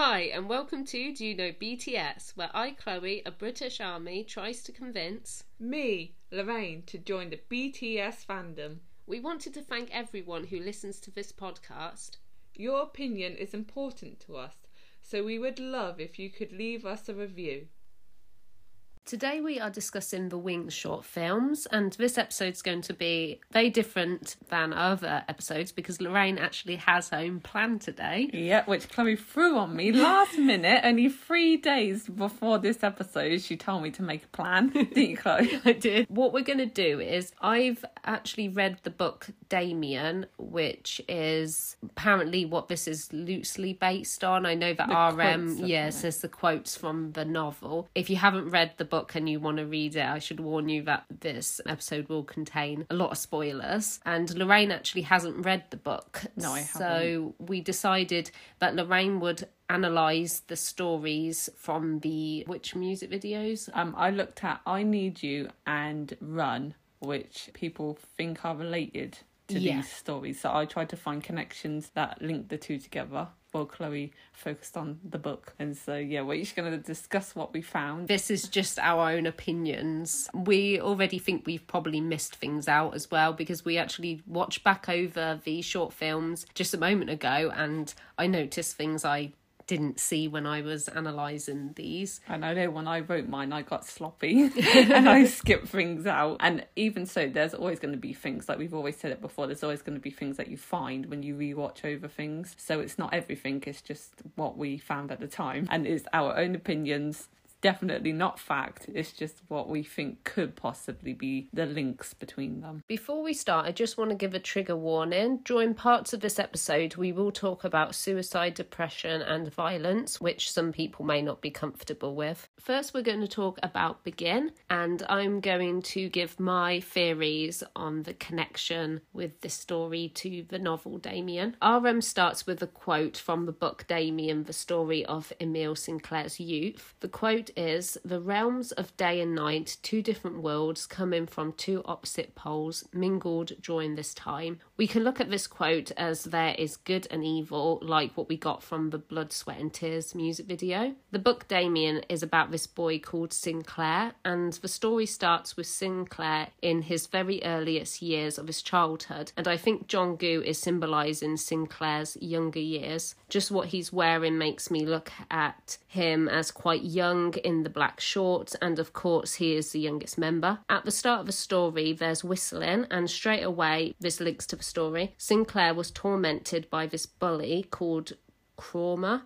Hi, and welcome to Do You Know BTS, where I, Chloe, a British army, tries to convince. Me, Lorraine, to join the BTS fandom. We wanted to thank everyone who listens to this podcast. Your opinion is important to us, so we would love if you could leave us a review. Today we are discussing the Wings short films, and this episode's going to be very different than other episodes because Lorraine actually has her own plan today. Yeah, which Chloe threw on me last minute, only three days before this episode. She told me to make a plan, didn't you, Chloe? I did. What we're going to do is, I've actually read the book Demian, which is apparently what this is loosely based on. I know that The RM, quotes, yeah, says the quotes from the novel. If you haven't read the book and you want to read it, I should warn you that this episode will contain a lot of spoilers. And Lorraine actually hasn't read the book. No, I So we decided that Lorraine would analyze the stories from the which music videos Um, I looked at I Need You and Run, which people think are related to Yeah. these stories. So I tried to find connections that link the two together. While Chloe focused on the book, and so yeah, we're each going to discuss what we found. this is just our own opinions. We already think we've probably missed things out as well because we actually watched back over the short films just a moment ago and I noticed things I didn't see when I was analysing these. And I know when I wrote mine, I got sloppy and I skipped things out. And even so, there's always going to be things, like we've always said it before, there's always going to be things that you find when you rewatch over things. So it's not everything, it's just what we found at the time. And it's our own opinions. Definitely not fact, it's just what we think could possibly be the links between them. Before we start, I just want to give a trigger warning. During parts of this episode, we will talk about suicide, depression, and violence, which some people may not be comfortable with. First, we're going to talk about Begin, and I'm going to give my theories on the connection with this story to the novel Demian. RM starts with a quote from the book Demian, the story of Emil Sinclair's youth. The quote is The realms of day and night, two different worlds coming from two opposite poles, mingled during this time. We can look at this quote as there is good and evil, like what we got from the Blood, Sweat and Tears music video. The book Demian is about this boy called Sinclair, and the story starts with Sinclair in his very earliest years of his childhood. And I think Jungkook is symbolising Sinclair's younger years. Just what he's wearing makes me look at him as quite young in the black shorts, and of course, he is the youngest member. At the start of the story, there's whistling, and straight away, this links to the story. Sinclair was tormented by this bully called Kromer.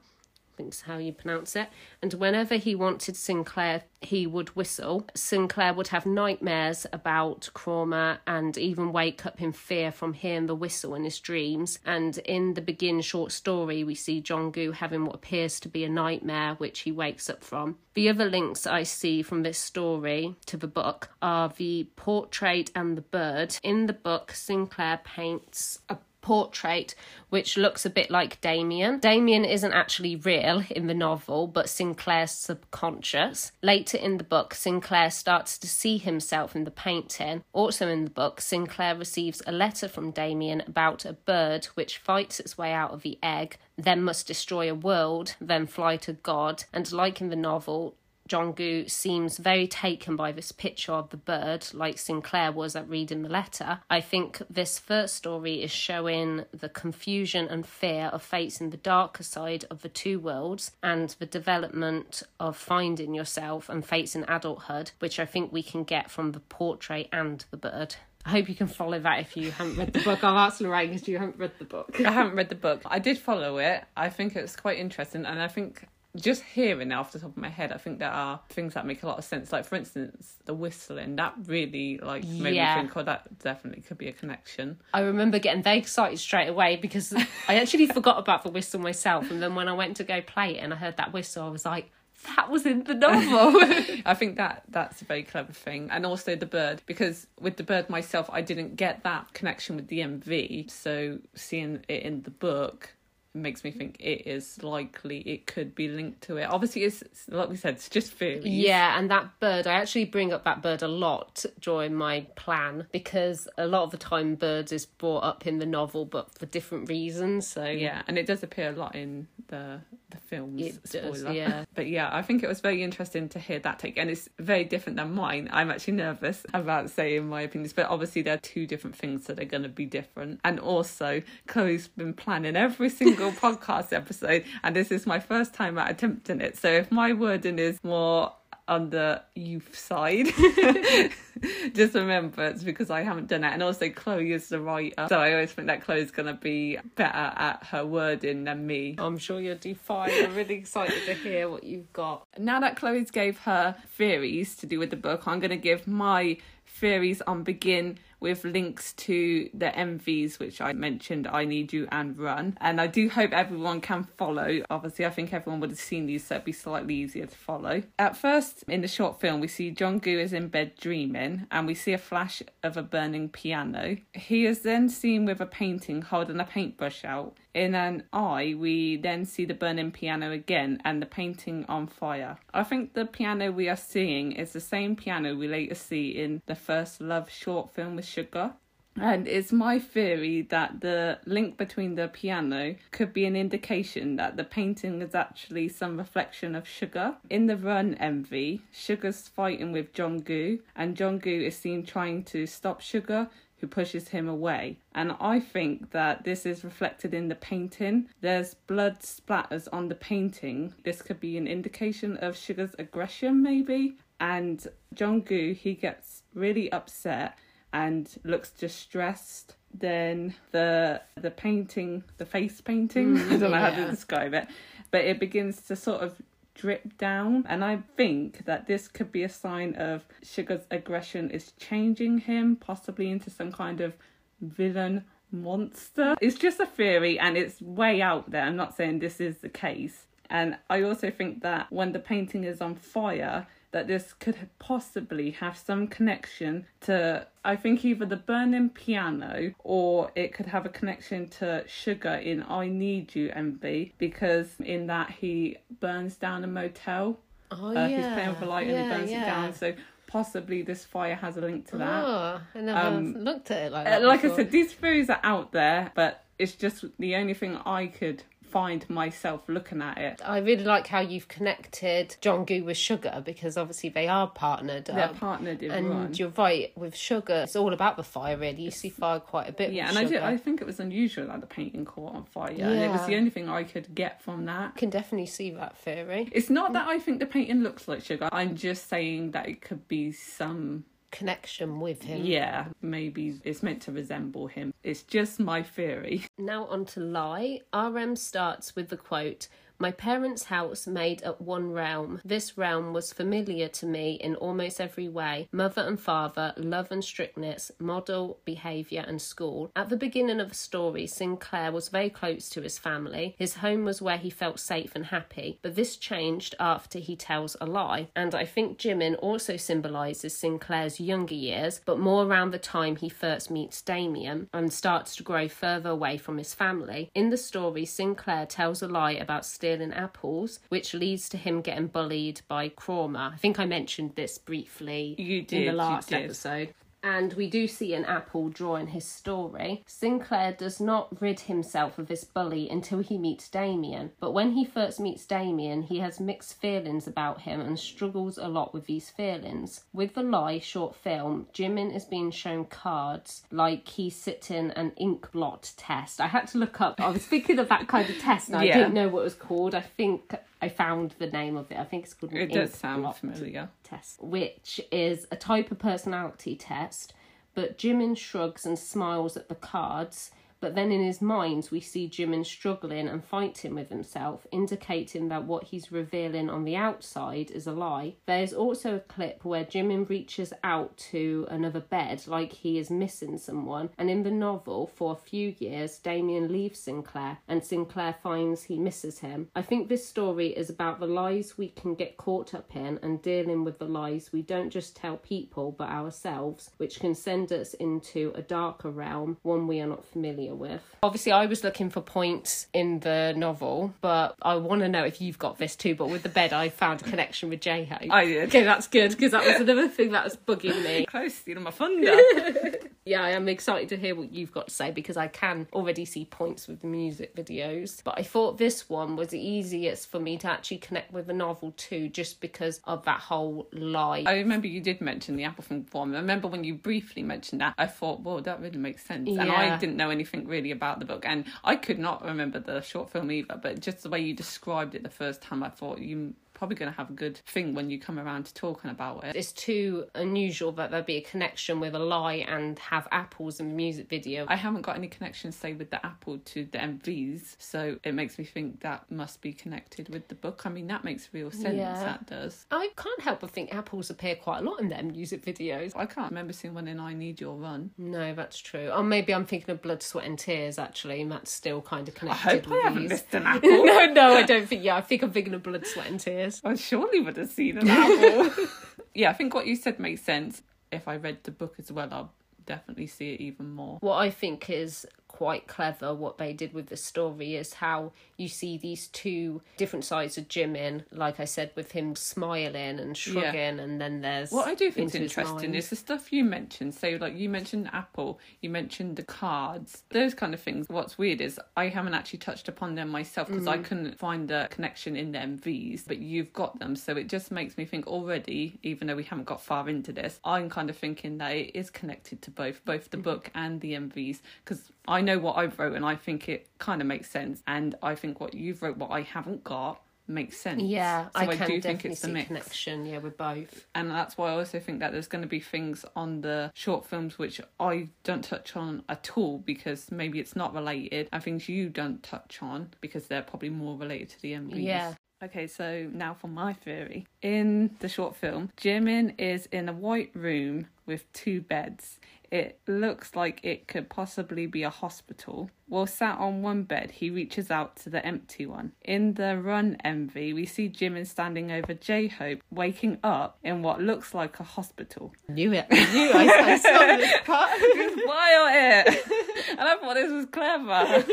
How you pronounce it. And whenever he wanted Sinclair, he would whistle. Sinclair would have nightmares about Kromer and even wake up in fear from hearing the whistle in his dreams. And in the begin short story, we see Jungkook having what appears to be a nightmare, which he wakes up from. The other links I see from this story to the book are the portrait and the bird. In the book, Sinclair paints a portrait which looks a bit like Demian. Demian isn't actually real in the novel, but Sinclair's subconscious. Later in the book, Sinclair starts to see himself in the painting. Also in the book, Sinclair receives a letter from Demian about a bird which fights its way out of the egg, then must destroy a world, then fly to God. And like in the novel, Jungkook seems very taken by this picture of the bird, like Sinclair was at reading the letter. I think this first story is showing the confusion and fear of facing the darker side of the two worlds and the development of finding yourself and facing adulthood, which I think we can get from the portrait and the bird. I hope you can follow that if you haven't read the book. I'll ask Lorraine because you haven't read the book. I haven't read the book. I did follow it. I think it's quite interesting, and I think just hearing it off the top of my head, I think there are things that make a lot of sense. Like for instance, the whistling that really like made Yeah. me think, oh, that definitely could be a connection. I remember getting very excited straight away because I actually forgot about the whistle myself. And then when I went to go play it and I heard that whistle, I was like, that was in the novel. I think that that's a very clever thing, and also the bird because with the bird myself, I didn't get that connection with the MV. So seeing it in the book makes me think it is likely it could be linked to it. Obviously, it's like we said, it's just theories. yeah, and that bird, I actually bring up that bird a lot during my plan because a lot of the time birds is brought up in the novel, but for different reasons. So Yeah, and it does appear a lot in the the films. It does, spoiler. yeah. But yeah, I think it was very interesting to hear that take, and it's very different than mine. I'm actually nervous about saying my opinions, but obviously there are two different things that are going to be different. And also, Chloe's been planning every single podcast episode, and this is my first time at attempting it. So if my wording is more on the youth side. Just remember it's because I haven't done it. And also Chloe is the writer. So I always think that Chloe's gonna be better at her wording than me. I'm sure you'll do fine. I'm really excited to hear what you've got. Now that Chloe's gave her theories to do with the book, I'm gonna give my theories on begin with links to the MVs, which I mentioned, I Need You and Run. And I do hope everyone can follow. Obviously, I think everyone would have seen these, so it'd be slightly easier to follow. At first, in the short film, we see Jungkook is in bed dreaming, and we see a flash of a burning piano. He is then seen with a painting holding a paintbrush out. In an eye, we then see the burning piano again and the painting on fire. I think the piano we are seeing is the same piano we later see in the first Love short film with Suga. And it's my theory that the link between the piano could be an indication that the painting is actually some reflection of Suga. In the Run MV, Suga's fighting with Jungkook, and Jungkook is seen trying to stop Suga, who pushes him away. And I think that this is reflected in the painting. There's blood splatters on the painting. This could be an indication of Suga's aggression, maybe. And Jungkook, he gets really upset and looks distressed. Then the the painting, the face painting, I don't know how to describe it, but it begins to sort of drip down. And i think that this could be a sign of Suga's aggression is changing him possibly into some kind of villain monster. It's just a theory and it's way out there. I'm not saying this is the case. And i also think that when the painting is on fire that this could possibly have some connection to I think either the burning piano or it could have a connection to Suga in I Need You MV because in that he burns down a motel. Oh, uh, yeah. He's playing with a light and he burns yeah. it down. So possibly this fire has a link to that. Oh, I never Um, looked at it like Uh, that. like I said, these theories are out there, but it's just the only thing I could find myself looking at it. I really like how you've connected Jungkook with Suga because obviously they are partnered They're up. partnered in and Run. you're right with Suga. It's all about the fire, really. You see fire quite a bit. Yeah, with and I, Suga. did, I think it was unusual that the painting caught on fire, and it was the only thing I could get from that. I can definitely see that theory It's not mm. that I think the painting looks like Suga. I'm just saying that it could be some. Connection with him. Yeah, maybe it's meant to resemble him. It's just my theory. Now on to lie. RM starts with the quote. My parents' house made up one realm. This realm was familiar to me in almost every way mother and father, love and strictness, model, behaviour, and school. At the beginning of the story, Sinclair was very close to his family. His home was where he felt safe and happy, but this changed after he tells a lie. And I think Jimin also symbolises Sinclair's younger years, but more around the time he first meets Demian and starts to grow further away from his family. In the story, Sinclair tells a lie about stealing apples, which leads to him getting bullied by Kromer. I think I mentioned this briefly You in did, the last did. episode. And we do see an apple drawing his story. Sinclair does not rid himself of this bully until he meets Demian. But when he first meets Demian, he has mixed feelings about him and struggles a lot with these feelings. With the Lie short film, Jimin is being shown cards like he's sitting an ink blot test. I had to look up, I was thinking of that kind of test and I Yeah. didn't know what it was called. I think I found the name of it. I think it's called an It does sound familiar. test, which is a type of personality test. But Jimin shrugs and smiles at the cards. But then in his mind, we see Jimin struggling and fighting with himself, indicating that what he's revealing on the outside is a lie. There's also a clip where Jimin reaches out to another bed like he is missing someone. And in the novel, for a few years, Demian leaves Sinclair and Sinclair finds he misses him. I think this story is about the lies we can get caught up in and dealing with the lies we don't just tell people but ourselves, which can send us into a darker realm, one we are not familiar familiar with. Obviously, I was looking for points in the novel, but I want to know if you've got this too. But with the bed, I found a connection with J Hope. I did. Okay, that's good because that was another thing that was bugging me. Close stealing my thunder. Yeah, I am excited to hear what you've got to say because I can already see points with the music videos. But I thought this one was the easiest for me to actually connect with the novel too, just because of that whole lie. I remember you did mention the apple from form. I remember when you briefly mentioned that, I thought, well, that really makes sense. And I didn't know anything really about the book. And I could not remember the short film either, but just the way you described it the first time, I thought you probably going to have a good thing when you come around to talking about it. It's too unusual that there'd be a connection with a lie and have apples in the music video. I haven't got any connection, say, with the Apple to the MVs, so it makes me think that must be connected with the book. I mean, that makes real sense. Yeah. That does. I can't help but think apples appear quite a lot in their music videos. I can't remember seeing one in I Need Your Run. No, that's true. Or maybe I'm thinking of Blood, Sweat and Tears actually, and that's still kind of connected I hope with I haven't these. missed an apple. no, no, I don't think. Yeah, I think I'm thinking of Blood, Sweat and Tears. I oh, surely would have seen an apple. yeah, I think what you said makes sense. If I read the book as well, I'll definitely see it even more. What I think is quite clever, what they did with the story, is how you see these two different sides of Jimin. Like I said, with him smiling and shrugging, and then there's What I do think is interesting is the stuff you mentioned. So, like you mentioned Apple, you mentioned the cards, those kind of things. What's weird is I haven't actually touched upon them myself because I mm. couldn't find a connection in the MVs, but you've got them. So it just makes me think already, even though we haven't got far into this, I'm kind of thinking that it is connected to both, both the mm-hmm. book and the MVs, because I know what I've wrote and I think it kind of makes sense. And I think what you've wrote, what I haven't got, makes sense. Yeah, so I I, do definitely think it's the mix connection. Yeah, with both. and that's why I also think that there's going to be things on the short films which I don't touch on at all because maybe it's not related, and things you don't touch on because they're probably more related to the MVs. Yeah. Okay, so now for my theory. In the short film, Jimin is in a white room with two beds. It looks like it could possibly be a hospital. While sat on one bed, he reaches out to the empty one. In the Run MV, we see Jimin standing over J Hope, waking up in what looks like a hospital. I Knew it. I knew. I, I saw this part. Spoil it! and I thought this was clever.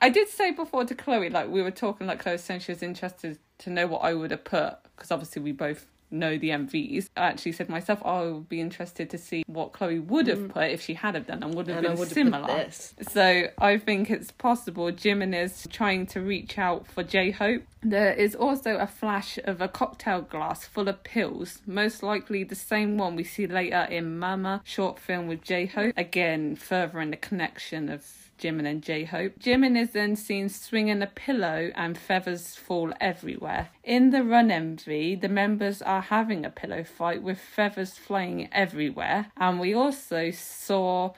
I did say before to Chloe, like we were talking, like Chloe was saying she was interested to know what I would have put because obviously we both know the MVs. I actually said myself, oh, I would be interested to see what Chloe would have put if she had have done and would have And been similar. So I think it's possible Jimin is trying to reach out for J Hope. There is also a flash of a cocktail glass full of pills, most likely the same one we see later in Mama short film with J Hope. Again, furthering the connection of Jimin and J Hope. Jimin is then seen swinging a pillow and feathers fall everywhere. In the Run MV, the members are having a pillow fight with feathers flying everywhere, and we also saw.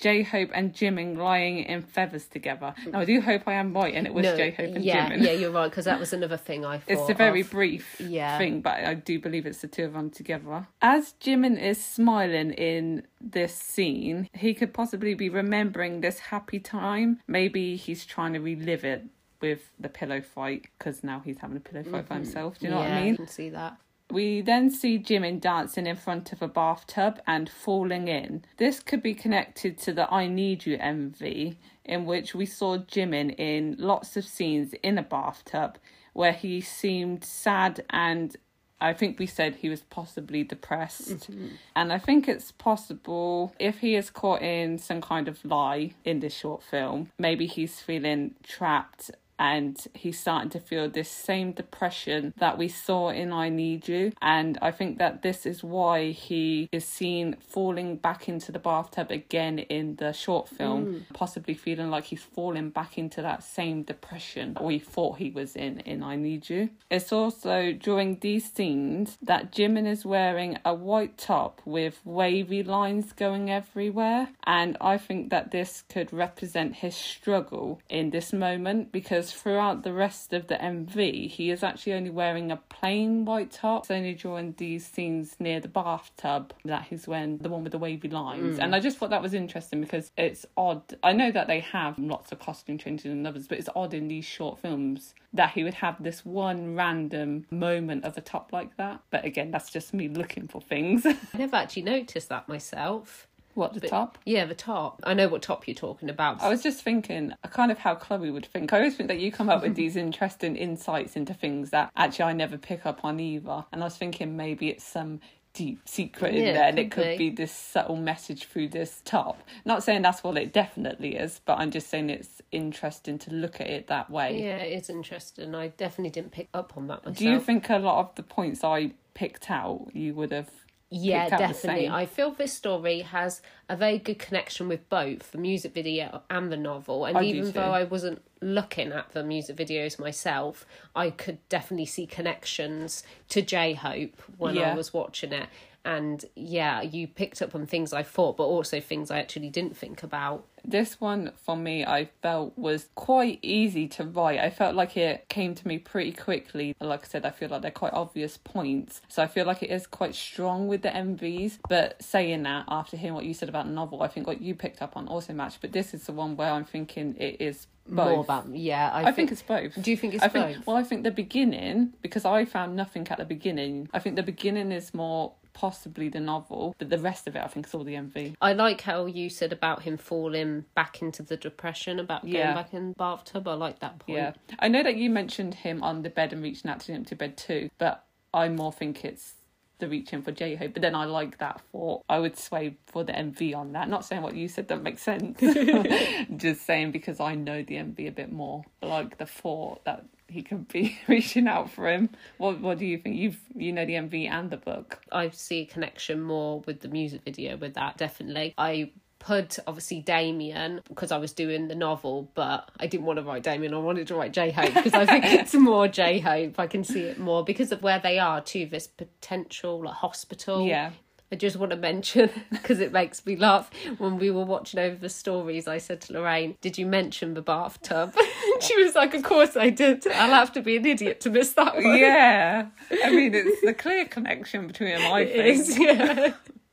J Hope and Jimin lying in feathers together. Now I do hope I am right, and it was No, J Hope and yeah, Jimin. yeah, you're right because that was another thing I thought. It's a very of. brief Yeah. thing, but I do believe it's the two of them together. As Jimin is smiling in this scene, he could possibly be remembering this happy time. Maybe he's trying to relive it with the pillow fight because now he's having a pillow fight by himself. Do you know Mm-hmm. yeah, what I mean? can see that. We then see Jimin dancing in front of a bathtub and falling in. This could be connected to the I Need You MV, in which we saw Jimin in lots of scenes in a bathtub where he seemed sad and I think we said he was possibly depressed. Mm-hmm. And I think it's possible if he is caught in some kind of lie in this short film, maybe he's feeling trapped and he's starting to feel this same depression that we saw in I Need You. And I think that this is why he is seen falling back into the bathtub again in the short film, mm. possibly feeling like he's falling back into that same depression that we thought he was in in I Need You. It's also during these scenes that Jimin is wearing a white top with wavy lines going everywhere. And I think that this could represent his struggle in this moment because throughout the rest of the MV, he is actually only wearing a plain white top. It's only during these scenes near the bathtub that he's wearing the one with the wavy lines. Mm. And I just thought that was interesting because it's odd. I know that they have lots of costume changes and others, but it's odd in these short films that he would have this one random moment of a top like that. But again, that's just me looking for things. I never actually noticed that myself. What the top? Yeah, the top. I know what top you're talking about. I was just thinking, kind of how Chloe would think. I always think that you come up with these interesting insights into things that actually I never pick up on either. And I was thinking maybe it's some deep secret in Yeah, there and it could could be. be this subtle message through this top. Not saying that's what it definitely is, but I'm just saying it's interesting to look at it that way. yeah, it's interesting. I definitely didn't pick up on that myself. Do you think a lot of the points I picked out you would have Yeah, picked out the definitely. I feel this story has a very good connection with both the music video and the novel. And I even though I wasn't looking at the music videos myself, I could definitely see connections to J Hope when I was watching it. And yeah, you picked up on things I thought, but also things I actually didn't think about. This one for me, I felt was quite easy to write. I felt like it came to me pretty quickly. Like I said, I feel like they're quite obvious points. So I feel like it is quite strong with the MVs. But saying that, after hearing what you said about the novel, I think what you picked up on also matched. But this is the one where I'm thinking it is both. More about yeah, I, I think it's both. Do you think it's I think both? well, I think the beginning because I found nothing at the beginning. I think the beginning is more possibly the novel, but the rest of it, I think, is all the MV. I like how you said about him falling back into the depression, about going Yeah. back in the bathtub. I like that point. Yeah, I know that you mentioned him on the bed and reaching out to him to bed too, but I more think it's the reaching for J Hope. But then I like that for I would sway for the MV on that. Not saying what you said that makes sense, just saying because I know the MV a bit more. But like the thought that he could be reaching out for him. What What do you think? You've you know the MV and the book. I see a connection more with the music video with that, definitely. I put obviously Demian because I was doing the novel, but I didn't want to write Demian. I wanted to write J Hope because I think it's more J Hope. I can see it more because of where they are too. This potential like hospital. Yeah. I just want to mention because it makes me laugh. When we were watching over the stories, I said to Lorraine, "Did you mention the bathtub?" she was like, "Of course I did. I'll have to be an idiot to miss that one." Yeah, I mean it's the clear connection between them. I think. is, yeah.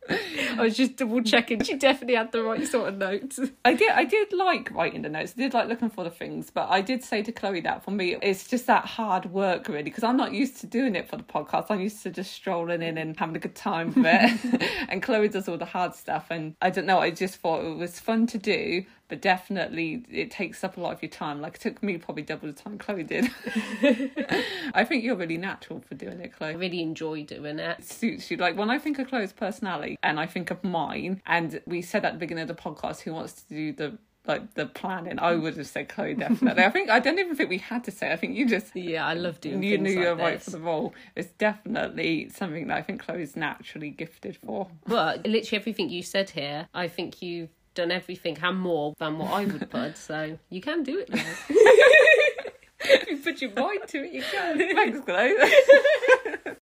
I was just double checking. She definitely had the right sort of notes. I did I did like writing the notes. I did like looking for the things, but I did say to Chloe that for me it's just that hard work really because I'm not used to doing it for the podcast. I'm used to just strolling in and having a good time with it. and Chloe does all the hard stuff and I don't know, I just thought it was fun to do, but definitely it takes up a lot of your time. Like it took me probably double the time Chloe did. I think you're really natural for doing it, I Chloe. really enjoy doing it. suits you. Like when I think of Chloe's personality and I think of mine, and we said at the beginning of the podcast who wants to do the like the planning, I would have said Chloe definitely. I think I don't even think we had to say. I think you just Yeah, I love doing you knew you were right for the role. It's definitely something that I think Chloe's naturally gifted for. But literally everything you said here, I think you've done everything and more than what I would put. So you can do it now. if you put your mind to it, you can. Thanks, Chloe.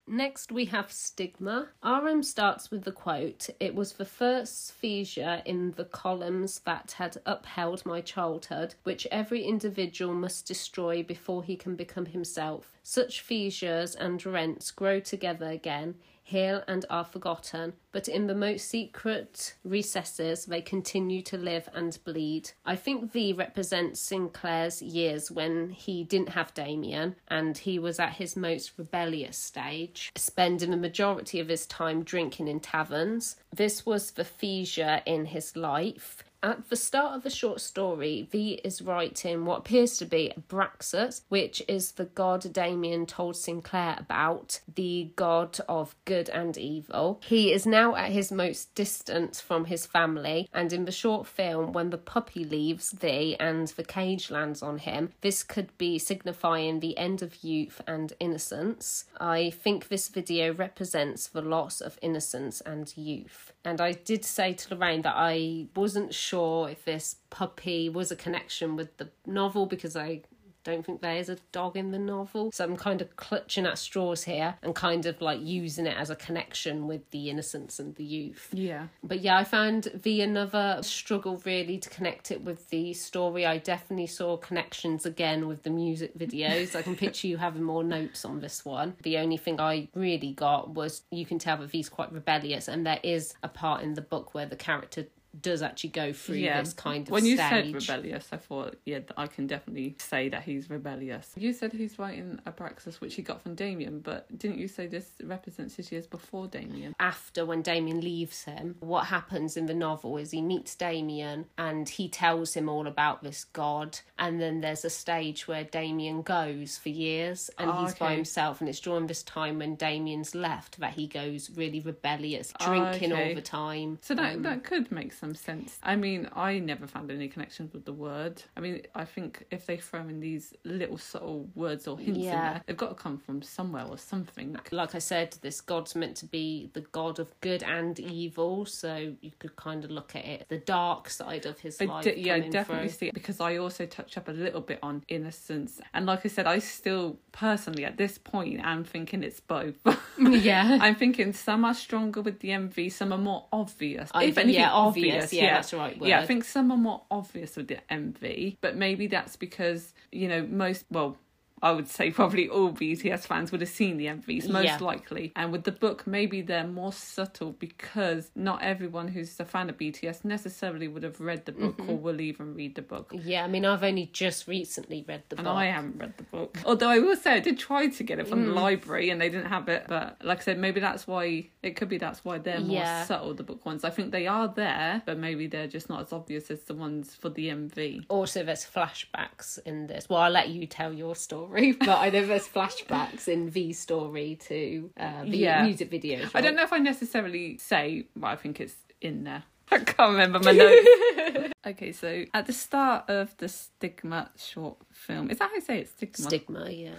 Next, we have stigma. RM starts with the quote It was the first fissure in the columns that had upheld my childhood, which every individual must destroy before he can become himself. Such fissures and rents grow together again, heal and are forgotten, but in the most secret recesses they continue to live and bleed. I think V represents Sinclair's years when he didn't have Demian and he was at his most rebellious stage, spending the majority of his time drinking in taverns. This was the fissure in his life. At the start of the short story, V is writing what appears to be Abraxas, which is the god Demian told Sinclair about, the god of good and evil. He is now at his most distant from his family, and in the short film, when the puppy leaves V and the cage lands on him, this could be signifying the end of youth and innocence. I think this video represents the loss of innocence and youth. And I did say to Lorraine that I wasn't sure if this puppy was a connection with the novel because I don't think there is a dog in the novel. So I'm kind of clutching at straws here and kind of like using it as a connection with the innocence and the youth. Yeah. But yeah, I found the another struggle really to connect it with the story. I definitely saw connections again with the music videos. I can picture you having more notes on this one. The only thing I really got was you can tell that V's quite rebellious, and there is a part in the book where the character does actually go through Yeah. this kind of when you stage. said rebellious, I thought, yeah, I can definitely say that he's rebellious. You said he's writing a Abraxas, which he got from Demian, but didn't you say this represents his years before Demian? after when Demian leaves him, what happens in the novel is he meets Demian and he tells him all about this god. And then there's a stage where Demian goes for years and Oh, he's by himself. And it's during this time when Demian's left that he goes really rebellious, drinking Oh, okay. all the time. So that Um, that could make some sense. I mean, I never found any connections with the word. I mean, I think if they throw in these little subtle words or hints in Yeah. there, they've got to come from somewhere or something. like I said, this god's meant to be the god of good and evil, so you could kind of look at it the dark side of his I life. de- yeah, I definitely through. see it because I also touch up a little bit on innocence, and like I said, I still personally at this point am thinking it's both. yeah. I'm thinking some are stronger with the MV, some are more obvious. I- if anything, yeah, obvious, obvious. Yeah, that's the right word. Yeah, I think some are more obvious with the MV, but maybe that's because you know most well. I would say probably all BTS fans would have seen the MVs, most Yeah. likely. And with the book, maybe they're more subtle because not everyone who's a fan of BTS necessarily would have read the book Mm-hmm. or will even read the book. Yeah, I mean, I've only just recently read the book. And book. I haven't read the book. Although I will say I did try to get it from Mm. the library and they didn't have it. But like I said, maybe that's why it could be that's why they're more Yeah. subtle, the book ones. I think they are there, but maybe they're just not as obvious as the ones for the MV. Also, there's flashbacks in this. Well, I'll let you tell your story, but I know there's flashbacks in V story to uh, the Yeah. music videos. I don't know if I necessarily say, but I think it's in there. I can't remember my notes. okay, so at the start of the Stigma short film, is that how you say it? Stigma. Stigma, yeah.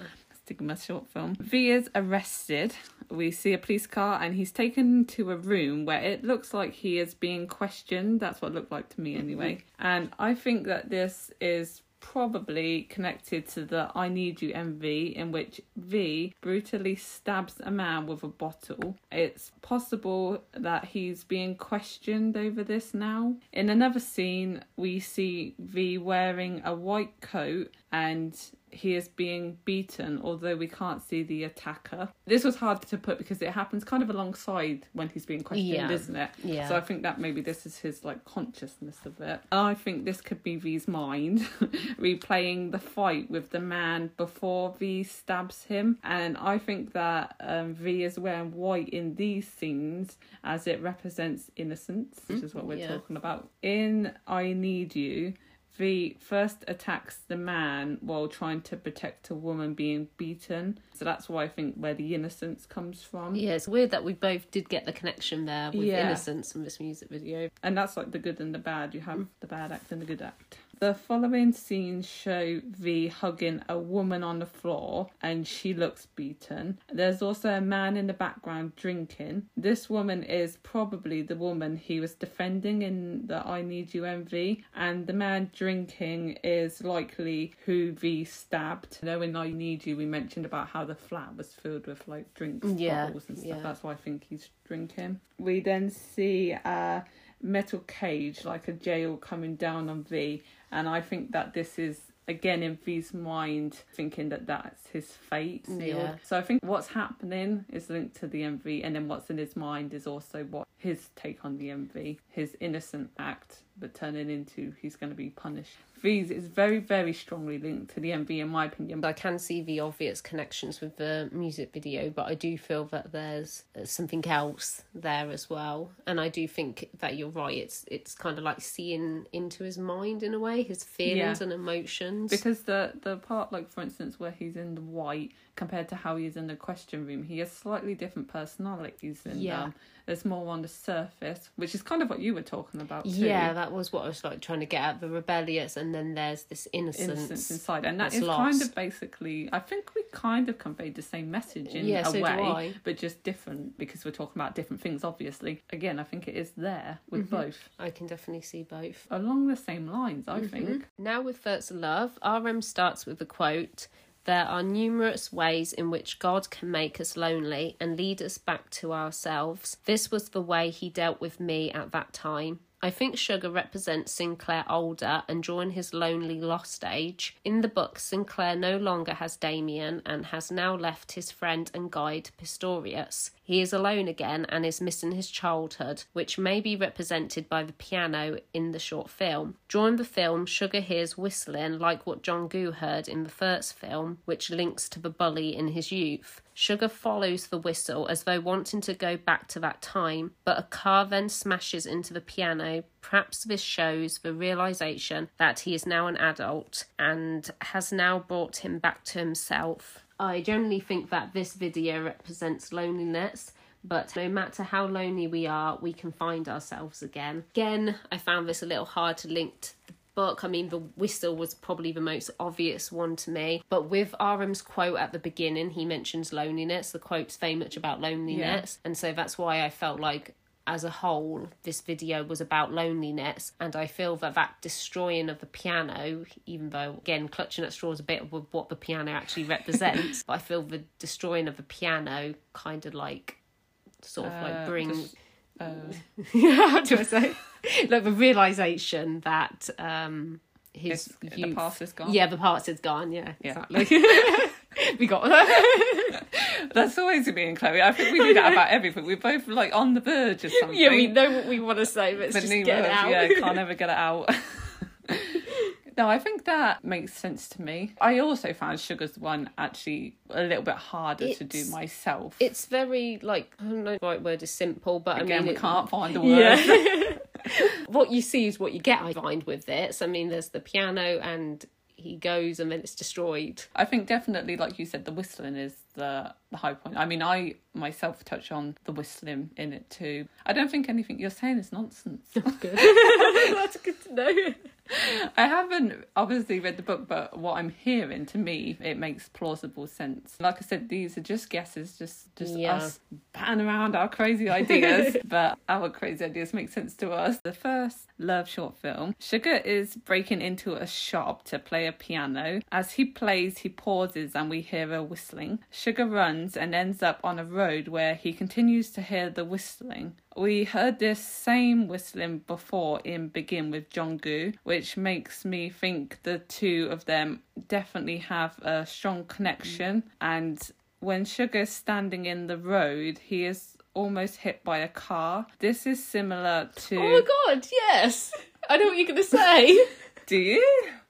Stigma short film. V is arrested. We see a police car and he's taken to a room where it looks like he is being questioned. That's what it looked like to me anyway. And I think that this is probably connected to the I Need You MV, in which V brutally stabs a man with a bottle. It's possible that he's being questioned over this now. In another scene, we see V wearing a white coat and he is being beaten, although we can't see the attacker. This was hard to put because it happens kind of alongside when he's being questioned, Yeah. isn't it? Yeah. So I think that maybe this is his like consciousness of it. And I think this could be V's mind replaying the fight with the man before V stabs him. And I think that um, V is wearing white in these scenes as it represents innocence, which is what we're yeah. talking about. In I Need You, V first attacks the man while trying to protect a woman being beaten. So that's why I think where the innocence comes from. Yeah, it's weird that we both did get the connection there with Yeah. innocence in this music video. And that's like the good and the bad. You have the bad act and the good act. The following scenes show V hugging a woman on the floor and she looks beaten. There's also a man in the background drinking. This woman is probably the woman he was defending in the I Need You MV, and the man drinking is likely who V stabbed. You know, in I Need You, we mentioned about how the flat was filled with like drinks Yeah, bottles and stuff. yeah. That's why I think he's drinking. We then see a metal cage, like a jail coming down on V, and I think that this is again in V's mind, thinking that that's his fate. Yeah. So I think what's happening is linked to the MV, and then what's in his mind is also what his take on the MV, his innocent act, but turning into he's going to be punished. V's is very, very strongly linked to the MV, in my opinion. I can see the obvious connections with the music video, but I do feel that there's uh, something else there as well. And I do think that you're right. It's it's kind of like seeing into his mind in a way, his feelings Yeah. and emotions. Because the the part, like for instance, where he's in the white compared to how he is in the question room, he has slightly different personalities. And Yeah. um, there's more on the surface, which is kind of what you were talking about too. yeah, that was what I was like trying to get at the rebellious, and then there's this innocence. innocence inside, and that that's is kind of basically. I think we kind of conveyed the same message in Yeah, a so way, but just different because we're talking about different things. Obviously, again, I think it is there with Mm-hmm. both I can definitely see both. along the same lines. Mm-hmm. I think. Now, with First Love, RM starts with the quote There are numerous ways in which God can make us lonely and lead us back to ourselves. This was the way he dealt with me at that time. I think Suga represents Sinclair older and during his lonely lost age. In the book, Sinclair no longer has Demian and has now left his friend and guide Pistorius. He is alone again and is missing his childhood, which may be represented by the piano in the short film. During the film, Suga hears whistling like what Jungkook heard in the first film, which links to the bully in his youth. Suga follows the whistle as though wanting to go back to that time, but a car then smashes into the piano. Perhaps this shows the realization that he is now an adult and has now brought him back to himself. I generally think that this video represents loneliness. But no matter how lonely we are, we can find ourselves again. Again, I found this a little hard to link to the book. I mean, the whistle was probably the most obvious one to me. But with RM's quote at the beginning, he mentions loneliness. The quote's very much about loneliness. And so that's why I felt like as a whole, this video was about loneliness, and I feel that that destroying of the piano, even though again clutching at straws a bit with what the piano actually represents, but I feel the destroying of the piano kind of like sort of like Uh, brings. just- uh, How do I say? like the realization that um his it's- the past is gone. Yeah, the past is gone. Yeah, Yeah. exactly. we got that. That's always me and Chloe. I think we do that about everything. We're both like on the verge of something. yeah, we know what we want to say, but it's but just get it out. Yeah, can't ever get it out. no, I think that makes sense to me. I also found Suga's one actually a little bit harder to do myself. It's very like I don't know the right word is simple, but Again, I mean we it- can't find the word. Yeah. what you see is what you get. I find with this. I mean, there's the piano, and he goes, and then it's destroyed. I think definitely, like you said, the whistling is the, the high point. I mean, I myself touch on the whistling in it too. I don't think anything you're saying is nonsense. Good. That's good to know. I haven't obviously read the book, but what I'm hearing to me, it makes plausible sense. Like I said, these are just guesses, just just Yeah. us batting around our crazy ideas, but our crazy ideas make sense to us. The first love short film, Suga is breaking into a shop to play a piano. As he plays, he pauses and we hear a whistling. Suga runs and ends up on a road where he continues to hear the whistling. We heard this same whistling before in Begin with Jungkook, which makes me think the two of them definitely have a strong connection. And when Suga's standing in the road, he is almost hit by a car. This is similar to. Oh my god! Yes, I know what you're gonna say. Do you?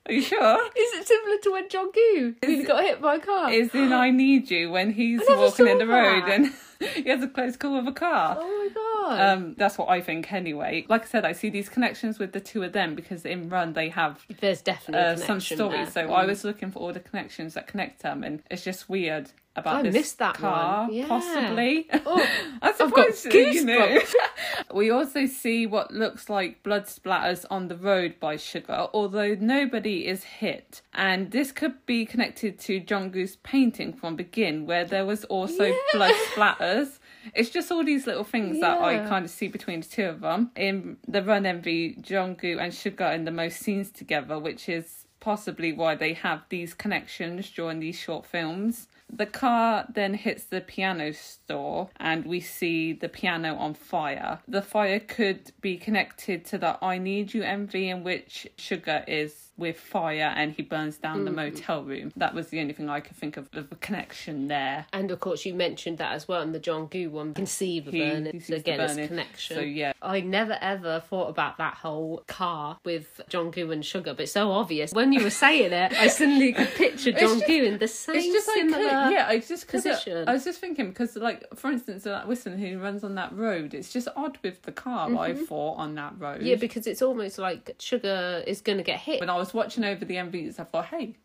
Are you sure? Is it similar to when Jungkook got hit by a car? Is in I Need You when he's walking in the road that. and he has a close call with a car. Oh my god! Um, that's what I think anyway. Like I said, I see these connections with the two of them because in Run they have There's definitely uh, some stories. there. So I was looking for all the connections that connect them, and it's just weird about I this missed that car, one. Yeah. possibly. Oh, I I've got suppose you know. goosebumps. we also see what looks like blood splatters on the road by Suga, although nobody is hit. And this could be connected to John painting from Begin, where there was also Yeah. blood splatters. It's just all these little things that I Yeah. kind of see between the two of them. In the Run MV, John Goo and Suga in the most scenes together, which is possibly why they have these connections during these short films. The car then hits the piano store and we see the piano on fire. The fire could be connected to the I Need You MV in which Suga is with fire and he burns down the mm. motel room. That was the only thing I could think of of a connection there. and of course you mentioned that as well in the Jungkook one. You can see the He- burning. he again, burning. connection. So yeah, I never ever thought about that whole car with Jungkook and Suga, but it's so obvious. When you were saying it, I suddenly could picture John just- Goo in the same it's just like similar. yeah, it's just it- uh, position. I was just thinking because like for instance, uh, that Whistling who runs on that road, it's just odd with the car I mm-hmm. thought on that road. Mm-hmm. Yeah, because it's almost like Suga is going to get hit. when I was watching over the MVs, I thought, hey,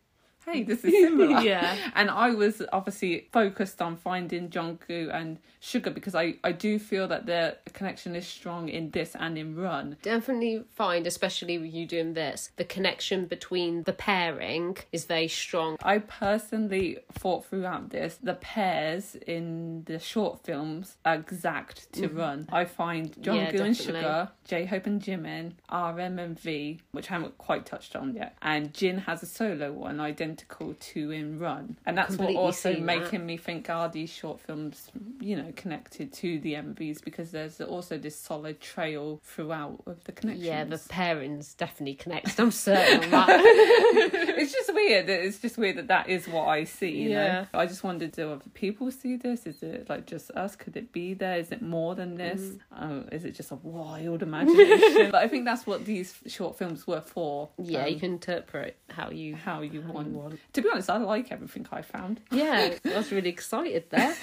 hey, this is similar. Yeah. And I was obviously focused on finding Jungkook and Suga because I, I do feel that their connection is strong in this and in Run. Definitely find, especially with you doing this, the connection between the pairing is very strong. I personally thought throughout this, the pairs in the short films are exact to Run. I find John Mm-hmm. Yeah, Goo and. Suga, J Hope and Jimin, RM and V, which I haven't quite touched on yet, and Jin has a solo one, Identity identical to in Run, and that's Completely what also making me think are these short films, you know, connected to the MVs because there's also this solid trail throughout of the connections. Yeah, the pairings definitely connected. I'm certain on that. it's just weird. It's just weird that that is what I see. You Yeah. know, I just wondered, do other people see this? Is it like just us? Could it be there? Is it more than this? Mm. Oh, is it just a wild imagination? but I think that's what these short films were for. yeah, um, you can interpret how you how you how want. you want. To be honest, I like everything I found. Yeah, I was really excited there.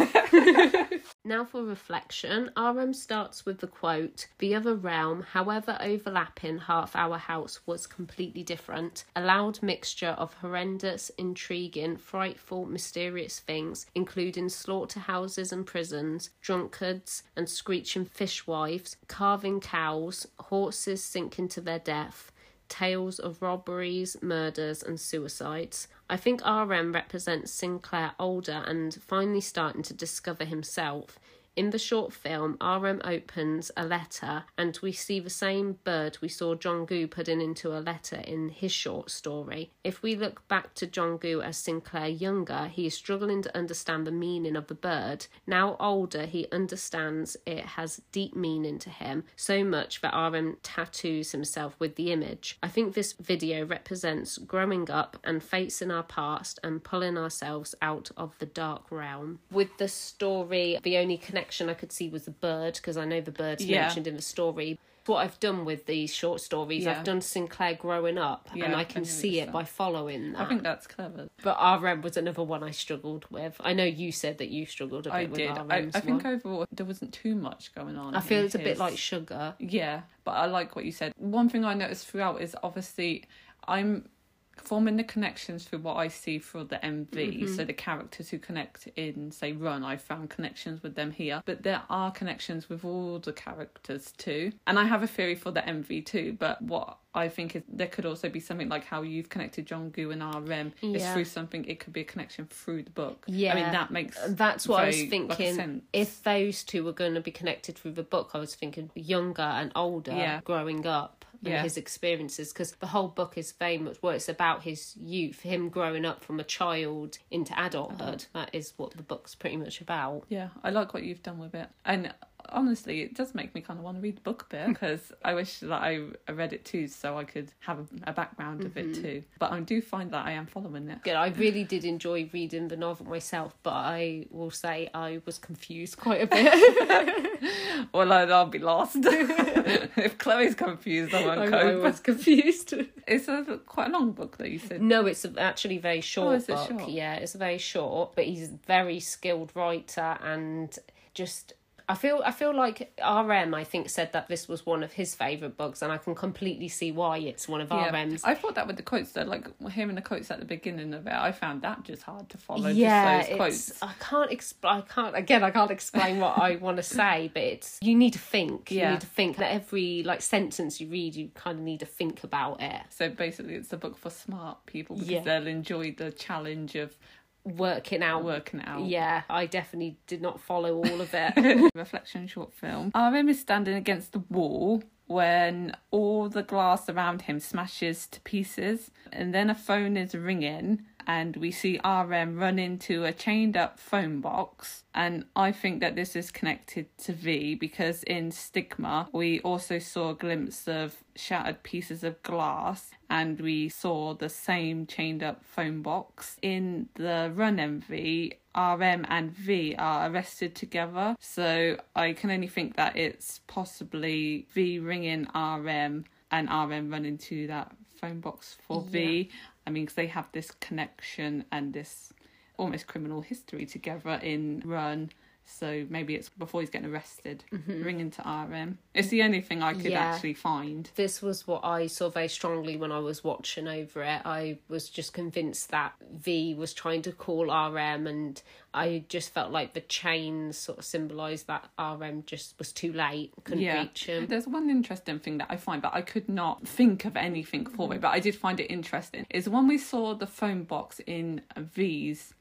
now for reflection. RM starts with the quote The other realm, however overlapping Half our House, was completely different. A loud mixture of horrendous, intriguing, frightful, mysterious things, including slaughterhouses and prisons, drunkards and screeching fishwives, carving cows, horses sinking to their death tales of robberies, murders, and suicides. I think RM represents Sinclair older and finally starting to discover himself. In the short film, RM opens a letter and we see the same bird we saw Jungkook putting into a letter in his short story. If we look back to Jungkook as Sinclair younger, he is struggling to understand the meaning of the bird. Now older, he understands it has deep meaning to him, so much that RM tattoos himself with the image. I think this video represents growing up and facing our past and pulling ourselves out of the dark realm. With the story, the only connection I could see was the bird, because I know the bird's Yeah. mentioned in the story. What I've done with these short stories, Yeah. I've done Sinclair growing up, Yeah, and I I can know see it by following that. I think that's clever. But RM was another one I struggled with. I know you said that you struggled a bit I with did. I, RM's I think one. overall there wasn't too much going on. I feel it's a bit like Suga. Yeah, but I like what you said. One thing I noticed throughout is obviously I'm forming the connections through what I see for the MV. Mm-hmm. So the characters who connect in, say, Run, I found connections with them here. But there are connections with all the characters too. And I have a theory for the MV too. But what I think is there could also be something like how you've connected Jungkook and RM. Yeah. through something. It could be a connection through the book. Yeah, I mean that makes That's what I was very, like, thinking. if those two were going to be connected through the book, I was thinking younger and older, Yeah. growing up, and Yeah. his experiences. Because the whole book is very much well, it's about his youth, him growing up from a child into adulthood. Uh-huh. That is what the book's pretty much about. Yeah, I like what you've done with it. And honestly, it does make me kind of want to read the book a bit because I wish that I I read it too so I could have a, background of Mm-hmm. it too. But I do find that I am following it. Good. I really did enjoy reading the novel myself, but I will say I was confused quite a bit. Well, I'll, I'll be lost. if Chloe's confused, I won't I, I was confused. It's a quite a long book that you said. No, it's actually very short is it book. short? Yeah, it's very short, but he's a very skilled writer and just I feel I feel like RM I think said that this was one of his favourite books and I can completely see why it's one of Yeah. RM's. I thought that with the quotes though, like hearing the quotes at the beginning of it, I found that just hard to follow. yeah, just those quotes. it's I can't exp- I can't again I can't explain what I want to say, but it's you need to think. Yeah. You need to think that every like sentence you read, you kind of need to think about it. So basically, it's a book for smart people because Yeah. they'll enjoy the challenge of Working out. working out. Yeah, I definitely did not follow all of it. reflection short film. RM is standing against the wall when all the glass around him smashes to pieces, and then a phone is ringing, and we see RM run into a chained up phone box. And I think that this is connected to V because in Stigma, we also saw a glimpse of shattered pieces of glass, and we saw the same chained up phone box. In the Run MV, RM and V are arrested together. So I can only think that it's possibly V ringing RM and RM running to that phone box for V. I mean, because they have this connection and this almost criminal history together in Run. So maybe it's before he's getting arrested, ringing to RM. It's the only thing I could Yeah. actually find. this was what I saw very strongly when I was watching over it. I was just convinced that V was trying to call RM, and I just felt like the chains sort of symbolised that RM just was too late, couldn't reach him. There's one interesting thing that I find, but I could not think of anything for it, but I did find it interesting. Is when we saw the phone box in V's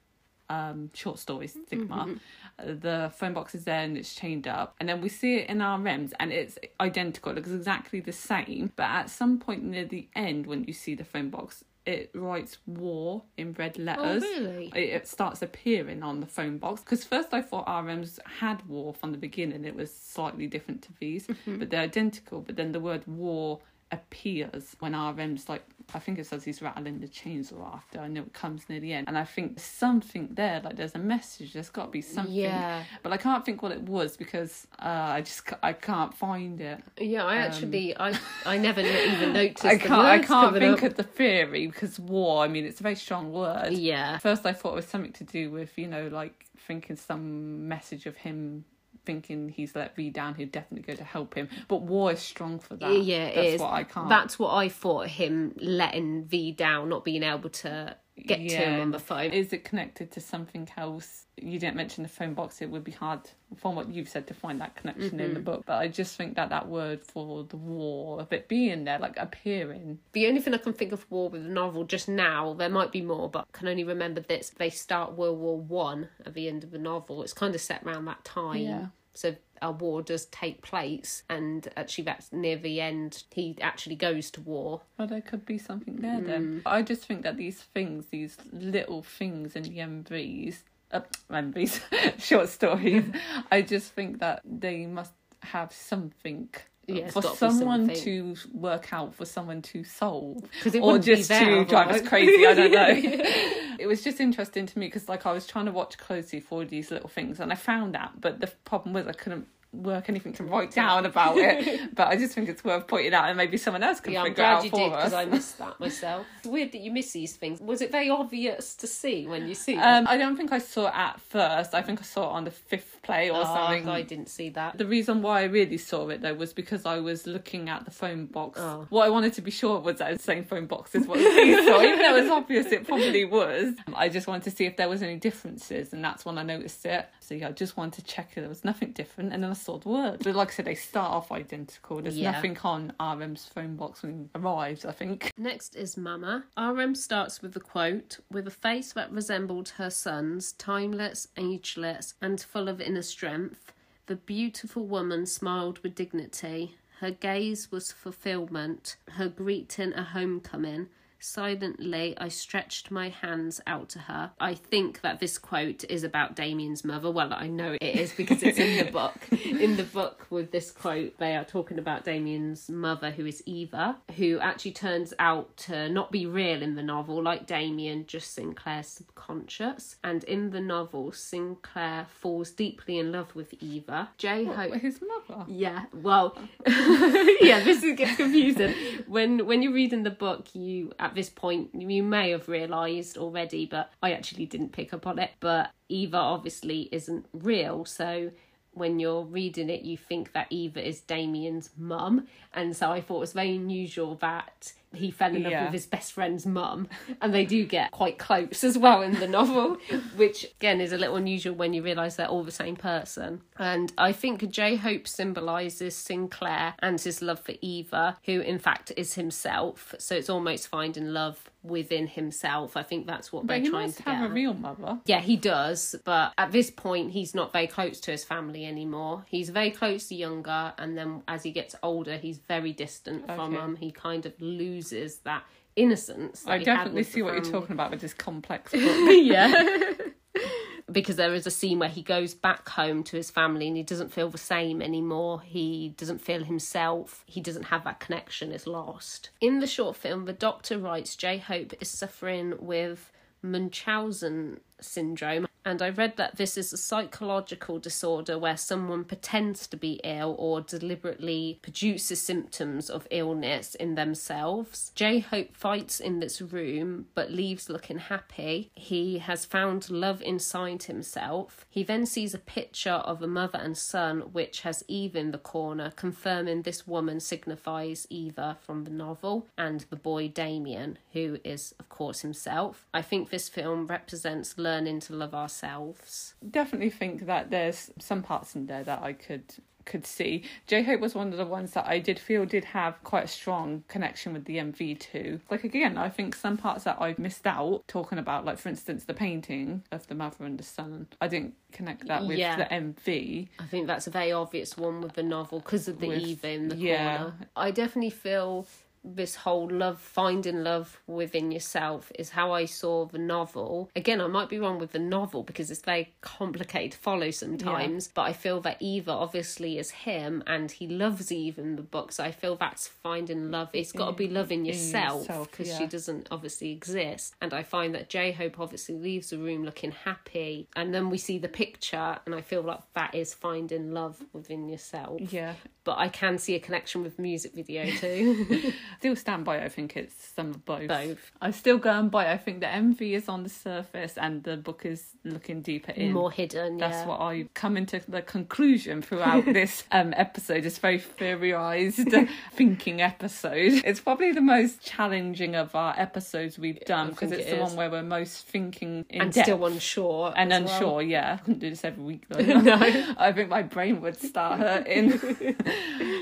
um, short stories, Stigma, uh, the phone box is there and it's chained up, and then we see it in RM's and it's identical, it looks exactly the same, but at some point near the end, when you see the phone box, it writes war in red letters. Oh, really? It, starts appearing on the phone box. Because first I thought RMs had war from the beginning. It was slightly different to V's, Mm-hmm. but they're identical. But then the word war appears when RM's like I think it says he's rattling the chains or after. I know it comes near the end, and I think there's something there, like there's a message. There's got to be something. Yeah. But I can't think what it was because uh, I just I can't find it. Yeah, I actually, I, I never even noticed. Um, I can't I can't think up. of the theory because war. I mean, it's a very strong word. Yeah, First, I thought it was something to do with you know like thinking some message of him thinking he's let V down, he'd definitely go to help him. But war is strong for that. yeah, it that's is. what I can't. That's what I thought. Him letting V down, not being able to get to him on the phone. Is it connected to something else? You didn't mention the phone box. It would be hard, from what you've said, to find that connection in the Mm-hmm. book. But I just think that that word for the war, of it being there, like appearing, The only thing I can think of war with the novel just now, there might be more, but I can only remember this. They start World War One at the end of the novel. It's kind of set around that time. Yeah. So a war does take place, and actually, that's near the end. He actually goes to war. Well, there could be something there Mm. then. I just think that these things, these little things in the MVs, uh, MVs, short stories, I just think that they must have something. Yeah, for got to be someone to work out, for someone to solve, it or just there to drive us crazy. I don't know. it was just interesting to me because, like, I was trying to watch closely for these little things, and I found that, but the problem was I couldn't work anything to write down about it. but I just think it's worth pointing out, and maybe someone else can Yeah, I'm figure it out glad you for did us. because I missed that myself. It's weird that you miss these things. Was it very obvious to see when you see? Um, I don't think I saw it at first. I think I saw it on the fifth play or Oh, something. I didn't see that. The reason why I really saw it though was because I was looking at the phone box. Oh. What I wanted to be sure was that the same phone box as what we saw, even though it was obvious it probably was. I just wanted to see if there was any differences, and that's when I noticed it. So yeah, I just wanted to check if there was nothing different, and then I the word. But like I said, they start off identical. There's Yeah. nothing on RM's phone box when he arrives. I think. Next is Mama. RM starts with the quote With a face that resembled her son's, timeless, ageless, and full of inner strength, the beautiful woman smiled with dignity. Her gaze was fulfillment, her greeting a homecoming. Silently, I stretched my hands out to her. I think that this quote is about Demian's mother. Well, I know it is because it's in the book. In the book, with this quote, they are talking about Demian's mother, who is Eva, who actually turns out to not be real in the novel, like Demian, just Sinclair's subconscious. And in the novel, Sinclair falls deeply in love with Eva. J Hope. His mother. Yeah, well, yeah, this is, gets confusing. When when you're reading the book, you this point you may have realised already, but I actually didn't pick up on it. But Eva obviously isn't real, so when you're reading it, you think that Eva is Demian's mum, and so I thought it was very unusual that he fell in love Yeah. with his best friend's mum, and they do get quite close as well in the novel, which again is a little unusual when you realise they're all the same person. And I think J Hope symbolises Sinclair and his love for Eva, who in fact is himself. So it's almost finding love within himself. I think that's what But they're he trying must to get. have a real mother. Yeah, he does, but at this point, he's not very close to his family anymore. He's very close to younger, and then as he gets older, he's very distant from Okay. them. He kind of loses that innocence. that I definitely see what you're talking about with this complex book. yeah. because there is a scene where he goes back home to his family and he doesn't feel the same anymore. He doesn't feel himself. He doesn't have that connection, it's lost. In the short film, the doctor writes J Hope is suffering with Munchausen syndrome. And I read that this is a psychological disorder where someone pretends to be ill or deliberately produces symptoms of illness in themselves. J Hope fights in this room but leaves looking happy. He has found love inside himself. He then sees a picture of a mother and son which has Eve in the corner, confirming this woman signifies Eva from the novel and the boy Demian, who is, of course, himself. I think this film represents learning to love ourselves. definitely think that there's some parts in there that I could could see. J Hope was one of the ones that I did feel did have quite a strong connection with the MV too. Like again, I think some parts that I missed out talking about, like for instance the painting of the mother and the son. I didn't connect that with Yeah. the MV. I think that's a very obvious one with the novel because of the With- Eva in the yeah. corner. I definitely feel this whole love, finding love within yourself is how I saw the novel. Again, I might be wrong with the novel because it's very complicated to follow sometimes, but I feel that Eva obviously is him and he loves Eve in the book. So I feel that's finding love. It's got to be loving yourself yourself, because yeah. she doesn't obviously exist. And I find that J Hope obviously leaves the room looking happy. And then we see the picture, and I feel like that is finding love within yourself. Yeah. But I can see a connection with music video too. Still stand by. I think it's some of both. Both. I'm still going by. I think the MV is on the surface and the book is looking deeper in. More hidden. That's yeah. what I come into the conclusion throughout this um, episode. It's very theorized thinking episode. It's probably the most challenging of our episodes we've done because it's it the is. one where we're most thinking in and depth. still unsure. and as well. unsure, yeah. I couldn't do this every week though. No. I think my brain would start hurting.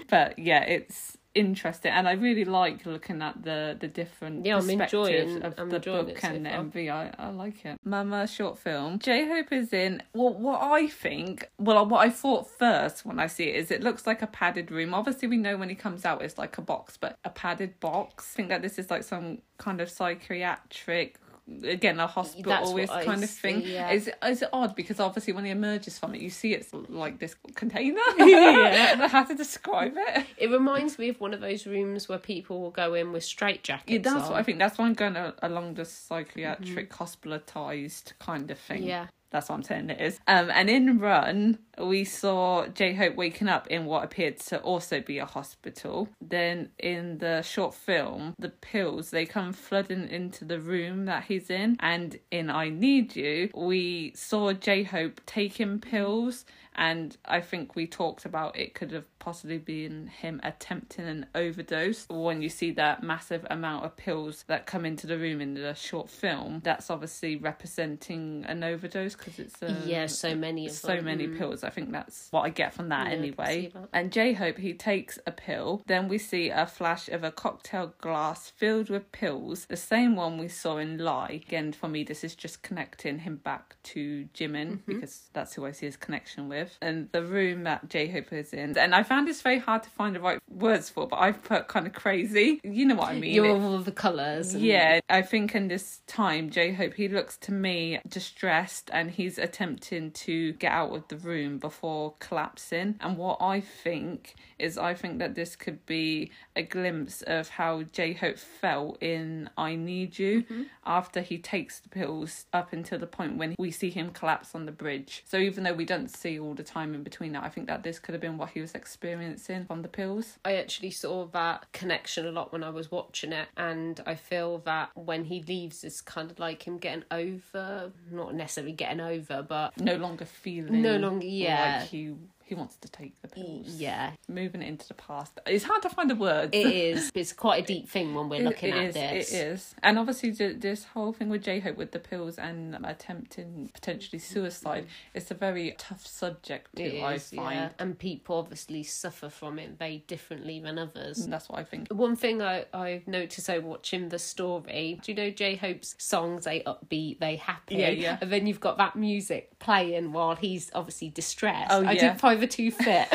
but yeah, it's interesting, and I really like looking at the the different Yeah, perspectives enjoying- of I'm the book so and far. MV. I, I like it. Mama short film. J Hope is in. Well, what I think, well, what I thought first when I see it is it looks like a padded room. Obviously, we know when he comes out it's like a box, but a padded box. I think that this is like some kind of psychiatric. Again, a hospital always kind of see, thing. yeah. Is is it odd because obviously when he emerges from it, you see it's like this container. Yeah. How to describe it. It reminds me of one of those rooms where people will go in with straight jackets. Yeah, that's on. what I think. That's why I'm going along the psychiatric mm-hmm. hospitalized kind of thing. Yeah. That's what I'm saying it is. Um, and in Run, we saw J Hope waking up in what appeared to also be a hospital. Then in the short film, the pills they come flooding into the room that he's in. And in I Need You, we saw J Hope taking pills. And I think we talked about it could have possibly been him attempting an overdose. When you see that massive amount of pills that come into the room in the short film, that's obviously representing an overdose because it's a, Yeah, so many of so them. many Mm. pills. I think that's what I get from that Yeah, anyway. that. And J Hope, he takes a pill. Then we see a flash of a cocktail glass filled with pills, the same one we saw in Lie. Again, for me, this is just connecting him back to Jimin Mm-hmm. because that's who I see his connection with. And the room that J Hope is in. And I found this very hard to find the right words for, but I've put kind of crazy. You know what I mean? You're It- all the colours. and- yeah, I think in this time, J Hope, he looks to me distressed and he's attempting to get out of the room before collapsing. And what I think is, I think that this could be a glimpse of how J Hope felt in I Need You mm-hmm. after he takes the pills up until the point when we see him collapse on the bridge. So even though we don't see all the time in between that, I think that this could have been what he was experiencing from the pills. I actually saw that connection a lot when I was watching it, and I feel that when he leaves, it's kind of like him getting over, not necessarily getting over, but No longer feeling No longer- yeah. like he he wants to take the pills. yeah, moving it into the past. It's hard to find the words. it is. It's quite a deep thing when we're looking it at is, this. It is, and obviously th- this whole thing with J Hope with the pills and attempting potentially mm-hmm. suicide. It's a very tough subject It too. I find. yeah. And people obviously suffer from it very differently than others. Mm, that's what I think. One thing I, I've noticed over watching the story, do you know J Hope's songs, they upbeat, they happy? Yeah, yeah. And then you've got that music playing while he's obviously distressed. Oh, I yeah. didn't find the two fit.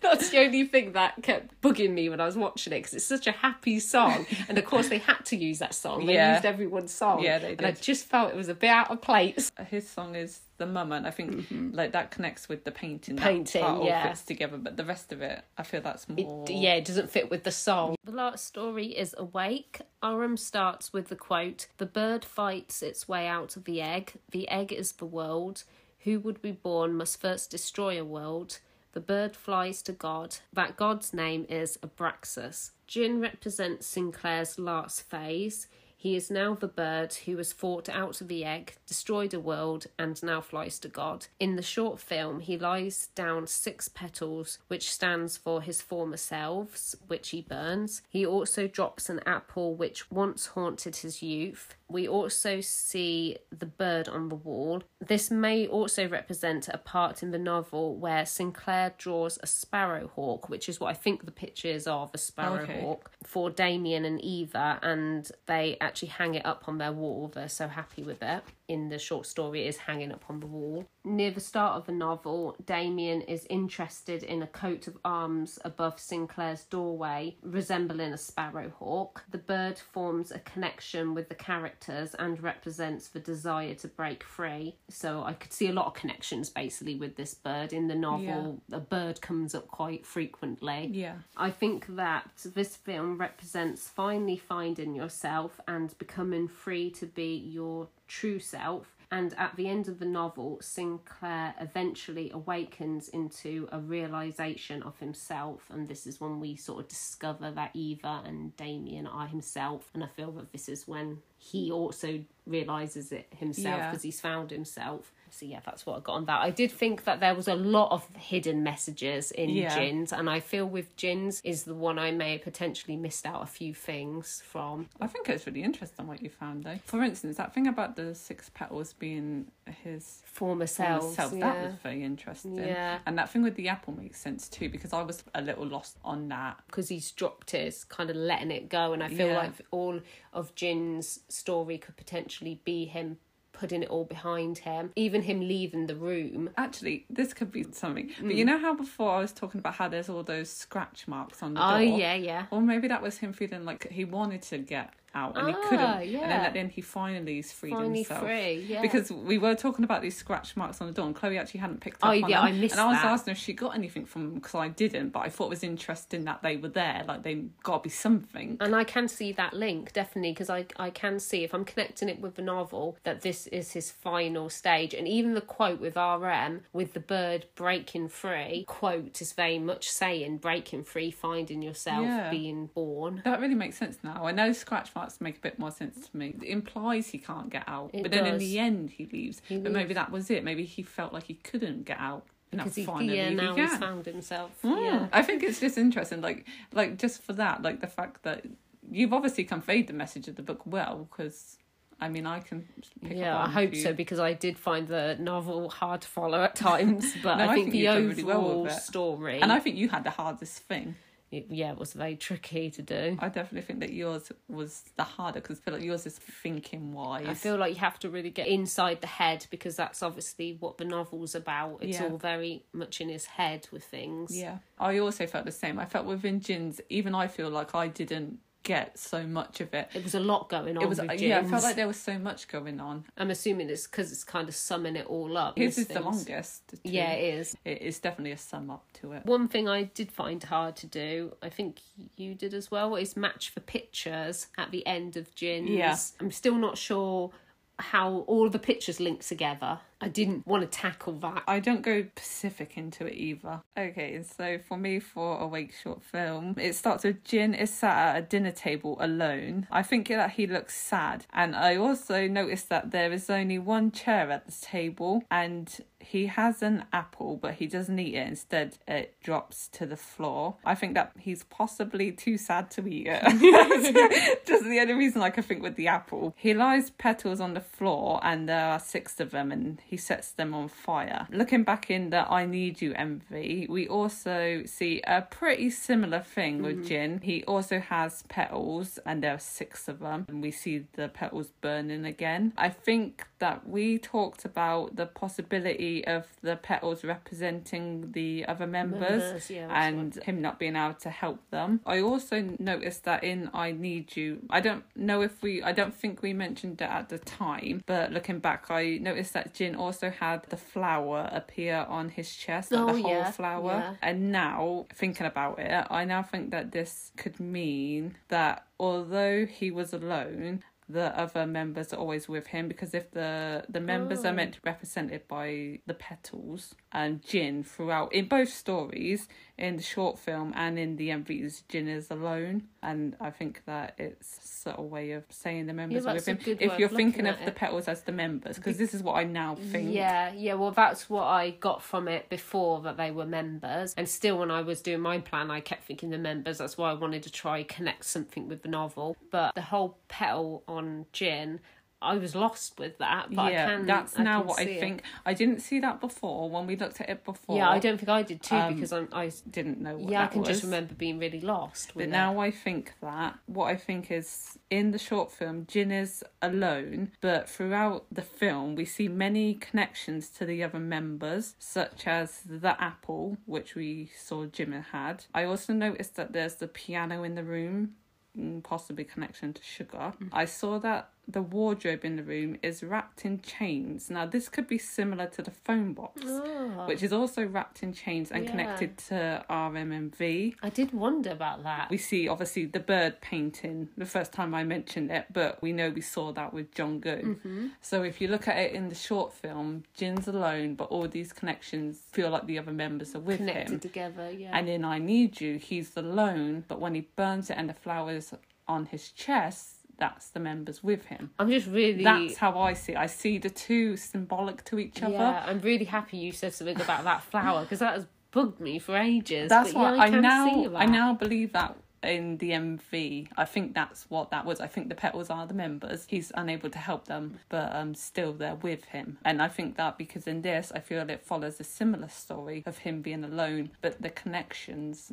That's the only thing that kept bugging me when I was watching it because it's such a happy song. And of course, they had to use that song. They Yeah. used everyone's song. Yeah, they And I just felt it was a bit out of place. His song is the mama, and I think like that connects with the painting. That Mm-hmm. Painting, part all yeah. fits together, but the rest of it, I feel that's It, more. yeah, it doesn't fit with the song. The last story is Awake. RM starts with the quote The bird fights its way out of the egg. The egg is the world. Who would be born must first destroy a world. The bird flies to God. That God's name is Abraxas. Jin represents Sinclair's last phase. He is now the bird who has fought out of the egg, destroyed a world, and now flies to God. In the short film, he lies down six petals, which stands for his former selves, which he burns. He also drops an apple which once haunted his youth. We also see the bird on the wall. This may also represent a part in the novel where Sinclair draws a sparrowhawk, which is what I think the picture is of a sparrowhawk, for Demian and Eva, and they actually hang it up on their wall. They're so happy with it. In the short story, it is hanging up on the wall. Near the start of the novel, Demian is interested in a coat of arms above Sinclair's doorway, resembling a sparrowhawk. The bird forms a connection with the characters and represents the desire to break free. So I could see a lot of connections basically with this bird. In the novel, a bird comes up quite frequently. Yeah. I think that this film represents finally finding yourself and becoming free to be your true self. And at the end of the novel, Sinclair eventually awakens into a realization of himself. And this is when we sort of discover that Eva and Demian are himself. And I feel that this is when he also realizes it himself Yeah. because he's found himself. So yeah, that's what I got on that. I did think that there was a lot of hidden messages in Yeah. Jin's, and I feel with Jin's is the one I may have potentially missed out a few things from. I think it's really interesting what you found though. For instance, that thing about the six petals being his Former former self, yeah. that was very interesting. Yeah. And that thing with the apple makes sense too because I was a little lost on that. because he's dropped it, it's kind of letting it go, and I feel Yeah. like all of Jin's story could potentially be him putting it all behind him, even him leaving the room. Actually, this could be something. But Mm. you know how before I was talking about how there's all those scratch marks on the Oh door? yeah, yeah. Or maybe that was him feeling like he wanted to get out and he Ah, couldn't. And then yeah. at the end he finally is freed Finally himself. free, yeah. Because we were talking about these scratch marks on the door and Chloe actually hadn't picked up Oh, on yeah, them. I missed And I was that. asking if she got anything from them because I didn't, but I thought it was interesting that they were there. Like they got to be something. And I can see that link definitely because I I can see if I'm connecting it with the novel that this is his final stage, and even the quote with RM with the bird breaking free quote is very much saying breaking free, finding yourself, Yeah. being born. That really makes sense now. I know scratch marks make a bit more sense to me. It implies he can't get out, It but then in the end he leaves. He but maybe that was it. Maybe he felt like he couldn't get out. And Because he, finally yeah, now can. he's found himself. Mm. Yeah. I think it's just interesting, like, like just for that, like the fact that you've obviously conveyed the message of the book well, because I mean, I can. Pick Yeah, up I hope so because I did find the novel hard to follow at times, but No, I, I think, think the you've really well overall with it. story, And I think you had the hardest thing. It, yeah, it was very tricky to do. I definitely think that yours was the harder because I feel like yours is thinking wise. I feel like you have to really get inside the head because that's obviously what the novel's about. It's Yeah. all very much in his head with things. Yeah, I also felt the same. I felt within Jin's, even I feel like I didn't get so much of it. It was a lot going on. It was with uh, yeah, I felt like there was so much going on. I'm assuming it's because it's kind of summing it all up. His is the longest. too. Yeah, it is. it is definitely a sum up to it. One thing I did find hard to do, I think you did as well, is match the pictures at the end of Jin's. Yeah. I'm still not sure how all the pictures link together. I didn't want to tackle that. I don't go specific into it either. Okay, so for me, for Awake short film, it starts with Jin is sat at a dinner table alone. I think that he looks sad, and I also noticed that there is only one chair at the table, and he has an apple, but he doesn't eat it. Instead, it drops to the floor. I think that he's possibly too sad to eat it. Just the only reason I can think with the apple. He lies petals on the floor, and there are six of them, and he sets them on fire. Looking back in the I Need You MV, we also see a pretty similar thing with mm-hmm. Jin. He also has petals, and there are six of them, and we see the petals burning again. I think that we talked about the possibility of the petals representing the other members Members, yeah, and him not being able to help them. I also noticed that in I Need You, I don't know if we, I don't think we mentioned it at the time, but looking back, I noticed that Jin also had the flower appear on his chest, like Oh, the whole yeah, flower. yeah. And now, thinking about it, I now think that this could mean that although he was alone, the other members are always with him because if the the members Oh. are meant to be represented by the petals and Jin throughout in both stories in the short film and in the MVs Jin is alone and I think that it's a subtle way of saying the members are that's with him if you're thinking of at the petals as the members because this is what I now think Yeah, yeah. Well, that's what I got from it before that they were members, and still when I was doing my plan, I kept thinking the members. That's why I wanted to try connect something with the novel. But the whole petal on Jin, I was lost with that. But yeah, I can. that's I now can what I see it. think. I didn't see that before when we looked at it before. Yeah, I don't think I did too Um, because I'm. I didn't know. What yeah, I can just remember being really lost. With But it. now I think that what I think is in the short film, Jin is alone, but throughout the film, we see many connections to the other members, such as the apple, which we saw Jim had. I also noticed that there's the piano in the room, possibly connection to Suga. Mm-hmm. I saw that the wardrobe in the room is wrapped in chains. Now, this could be similar to the phone box, Oh. which is also wrapped in chains and Yeah. connected to RM MV. I did wonder about that. We see obviously the bird painting the first time I mentioned it, but we know we saw that with Jungkook. Mm-hmm. So if you look at it in the short film, Jin's alone, but all these connections feel like the other members are with Connected him. Connected together, yeah. And in I Need You, he's alone, but when he burns it and the flowers on his chest, that's the members with him. I'm just really. That's how I see it. I see the two symbolic to each other. Yeah, I'm really happy you said something about that flower because that has bugged me for ages. That's but why yeah, I, I, now. I now believe that in the MV. I think that's what that was. I think the petals are the members. He's unable to help them, but um, still they're with him. And I think that because in this, I feel it follows a similar story of him being alone, but the connections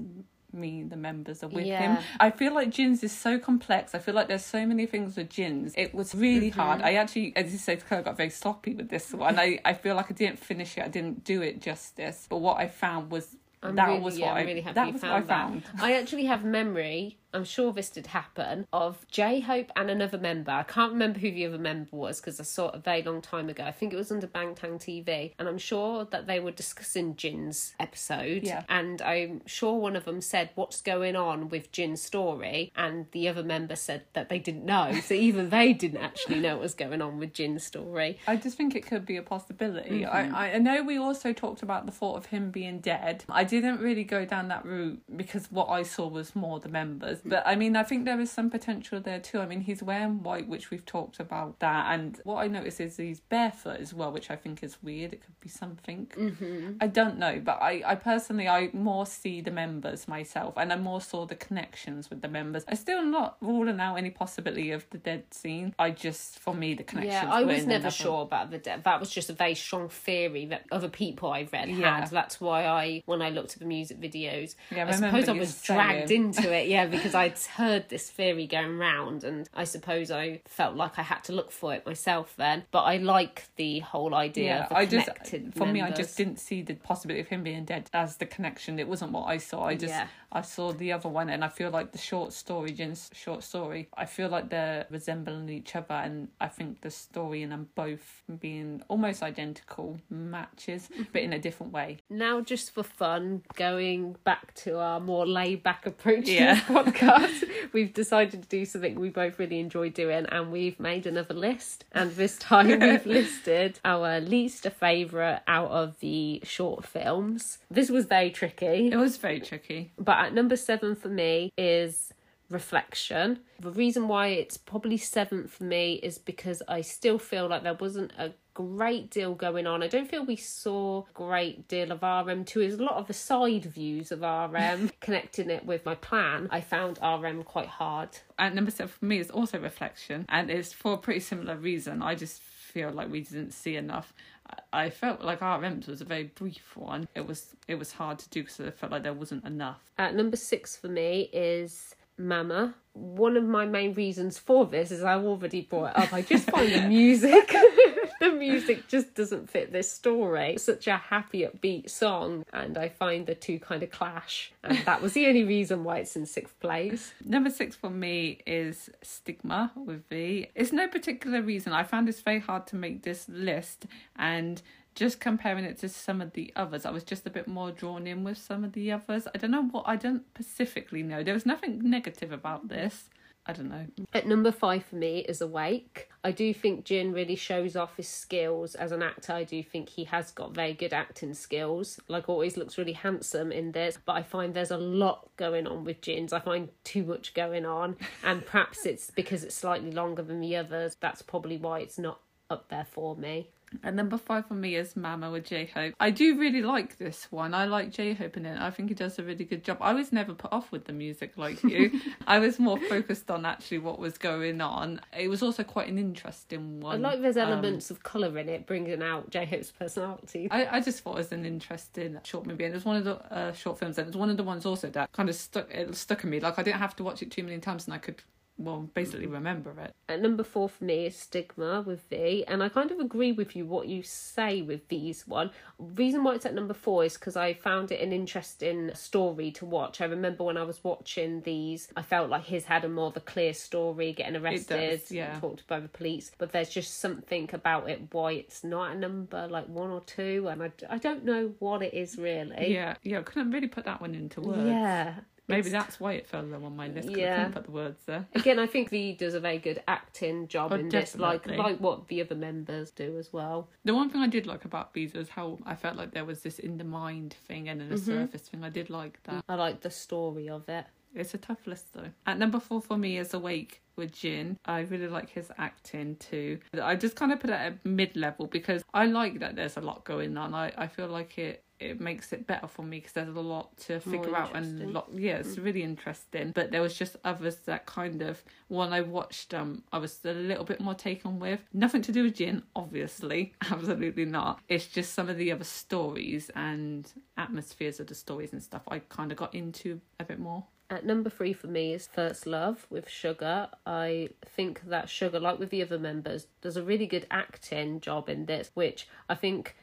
mean the members are with Yeah. him. I feel like Jin's is so complex. I feel like there's so many things with Jin's. It was really Mm-hmm. hard. I actually, as you say, Claire, got very sloppy with this one. I, I feel like I didn't finish it. I didn't do it justice. But what I found was I'm that really, was yeah, what I'm I really happy that was found what I that. found. I actually have memory. I'm sure this did happen of J Hope and another member. I can't remember who the other member was because I saw it a very long time ago. I think it was under Bangtan TV, and I'm sure that they were discussing Jin's episode. Yeah. And I'm sure one of them said, "What's going on with Jin's story?" And the other member said that they didn't know. So even they didn't actually know what was going on with Jin's story. I just think it could be a possibility. Mm-hmm. I, I know we also talked about the thought of him being dead. I didn't really go down that route because what I saw was more the members. But I mean, I think there is some potential there too. I mean, he's wearing white, which we've talked about that. And what I notice is he's barefoot as well, which I think is weird. It could be something. Mm-hmm. I don't know. But I, I personally, I more see the members myself and I more saw the connections with the members. I still not ruling out any possibility of the dead scene. I just, for me, the connections Yeah, I was never sure about the dead. That was just a very strong theory that other people I read Yeah. had. That's why I, when I looked at the music videos, Yeah, I I, suppose I was saying. dragged into it. Yeah, because I'd heard this theory going round, and I suppose I felt like I had to look for it myself then. But I like the whole idea Yeah, I just for me, I just didn't see the possibility of him being dead as the connection. It wasn't what I saw. I just Yeah. I saw the other one, and I feel like the short story, Jin's short story. I feel like they're resembling each other, and I think the story in them both being almost identical matches, mm-hmm. but in a different way. Now, just for fun, going back to our more laid back approach Yeah. podcast, we've decided to do something we both really enjoy doing, and we've made another list. And this time we've listed our least favourite out of the short films. This was very tricky, It was very tricky. but at number seven for me is reflection. The reason why it's probably seventh for me is because I still feel like there wasn't a great deal going on. I don't feel we saw a great deal of RM2. There's a lot of the side views of RM connecting it with my plan. I found RM quite hard. And number seven for me is also reflection, and it's for a pretty similar reason. I just feel like we didn't see enough. I- I felt like RM's was a very brief one. It was it was hard to do because I felt like there wasn't enough. At number six for me is Mama. One of my main reasons for this is I've already brought up. I just find the music, the music just doesn't fit this story. It's such a happy, upbeat song, and I find the two kind of clash. And that was the only reason why it's in sixth place. Number six for me is Stigma with V. It's no particular reason. I found this very hard to make this list and just comparing it to some of the others, I was just a bit more drawn in with some of the others. I don't know what I don't specifically know. There was nothing negative about this. I don't know. At number five for me is Awake. I do think Jin really shows off his skills as an actor. I do think he has got very good acting skills. Like always looks really handsome in this, but I find there's a lot going on with Jin's. I find too much going on, and perhaps it's because it's slightly longer than the others. That's probably why it's not up there for me. And number five for me is Mama with J Hope. I do really like this one. I like J Hope in it. I think he does a really good job. I was never put off with the music like you. I was more focused on actually what was going on. It was also quite an interesting one. I like there's Um, elements of colour in it, bringing out J Hope's personality. I, I just thought it was an interesting short movie, and it was one of the uh, short films, and it was one of the ones also that kind of stuck it stuck in me. Like I didn't have to watch it too many times, and I could well basically mm-hmm. remember it. At number four for me is Stigma with V, and I kind of agree with you what you say with V's one. Reason why it's at number four is because I found it an interesting story to watch. I remember when I was watching these, I felt like his had a more of a clear story, getting arrested, yeah. talked by the police. But there's just something about it why it's not a number like one or two, and I, I don't know what it is really. Yeah, yeah, I couldn't really put that one into words. Yeah. Maybe that's why it fell low on my list. 'cause I Yeah. couldn't put the words there. Again, I think V does a very good acting job Oh, in this, like like what the other members do as well. The one thing I did like about V's was how I felt like there was this in the mind thing and then a Mm-hmm. surface thing. I did like that. I like the story of it. It's a tough list though. At number four for me is Awake with Jin. I really like his acting too. I just kind of put it at mid level because I like that there's a lot going on. I, I feel like it it makes it better for me because there's a lot to figure out and lot yeah it's really interesting. But there was just others that kind of when i watched um i was a little bit more taken with. Nothing to do with Jin obviously. Absolutely not. It's just some of the other stories and atmospheres of the stories and stuff i kind of got into a bit more. At number three for me is First Love with Suga. I think that Suga, like with the other members, does a really good acting job in this, which I think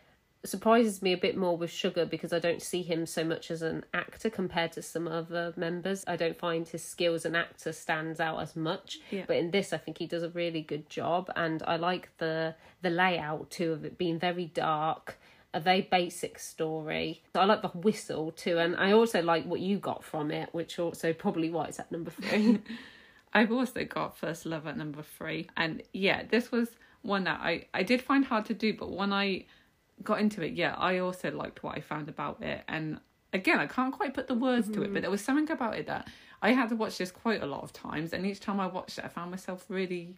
surprises me a bit more with Suga because I don't see him so much as an actor compared to some other members. I don't find his skill as an actor stands out as much. Yeah. But in this I think he does a really good job and I like the the layout too of it being very dark. A very basic story. I like the whistle too, and I also like what you got from it, which also probably why it's at number three. I've also got First Love at number three. And yeah, this was one that I, I did find hard to do, but when I got into it, yeah, I also liked what I found about it. And again, I can't quite put the words to it, mm-hmm. but there was something about it that I had to watch this quite a lot of times. And each time I watched it, I found myself really,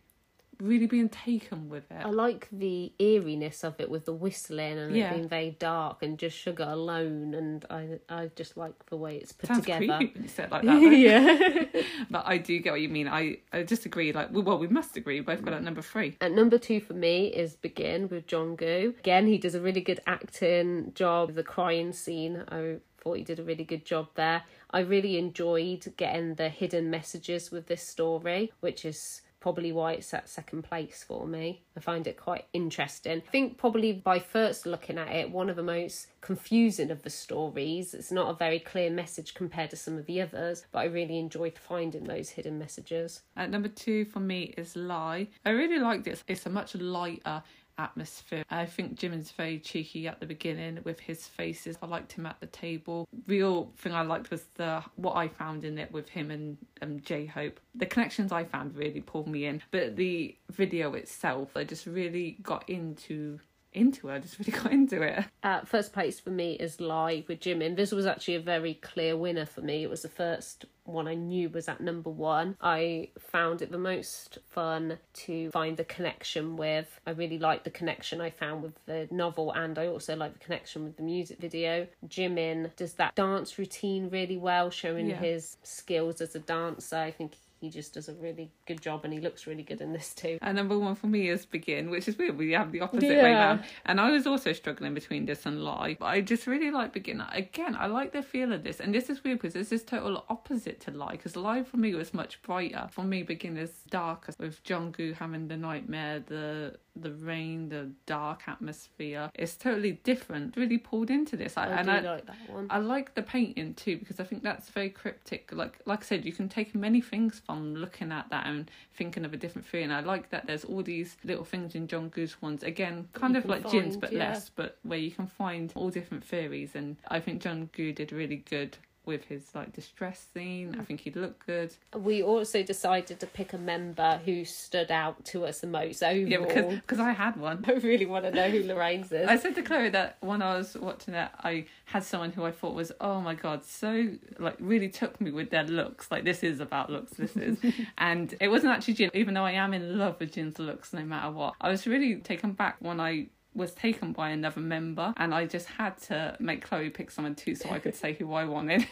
really being taken with it. I like the eeriness of it with the whistling and Yeah. it being very dark and just Suga alone, and I I just like the way it's put Sounds together. creepy you say it like that. yeah. but I do get what you mean. I, I just agree. Like, well, we must agree. We both got at number three. At number two for me is Begin with Jungkook. Again, he does a really good acting job. The crying scene, I thought he did a really good job there. I really enjoyed getting the hidden messages with this story, which is probably why it's at second place for me. I find it quite interesting. I think probably by first looking at it, one of the most confusing of the stories. It's not a very clear message compared to some of the others, but I really enjoyed finding those hidden messages. At number two for me is Lie. I really like this. It's a much lighter atmosphere. I think Jimin's very cheeky at the beginning with his faces. I liked him at the table. Real thing I liked was the what I found in it with him and um, J Hope. The connections I found really pulled me in, but the video itself, I just really got into into it. I just really got into it. Uh, first place for me is Lie with Jimin. This was actually a very clear winner for me. It was the first one I knew was at number one. I found it the most fun to find the connection with. I really liked the connection I found with the novel, and I also like the connection with the music video. Jimin does that dance routine really well, showing Yeah. his skills as a dancer. I think he just does a really good job, and he looks really good in this too. And number one for me is Begin, which is weird. We have the opposite way Yeah. round. And I was also struggling between this and Lie. But I just really like Begin. Again, I like the feel of this. And this is weird because this is total opposite to Lie. Because Lie for me was much brighter. For me, Begin is darker with Jungkook having the nightmare, the the rain, the dark atmosphere. It's totally different. Really pulled into this. I and do I, like that one. I like the painting too because I think that's very cryptic. Like like I said, you can take many things from looking at that and thinking of a different theory. And I like that there's all these little things in Jungkook's ones. Again, kind of like Jin's, but yeah. less. But where you can find all different theories. And I think Jungkook did really good with his like distress scene. I hmm. think he'd look good. We also decided to pick a member who stood out to us the most overall. Yeah, because because I had one. I really want to know who Lorraine's is. I said to Chloe that when I was watching it, I had someone who I thought was, oh my god, so like really took me with their looks. Like this is about looks, this is, and it wasn't actually Jin. Even though I am in love with Jin's looks, no matter what, I was really taken back when I was taken by another member, and I just had to make Chloe pick someone too, so I could say who I wanted.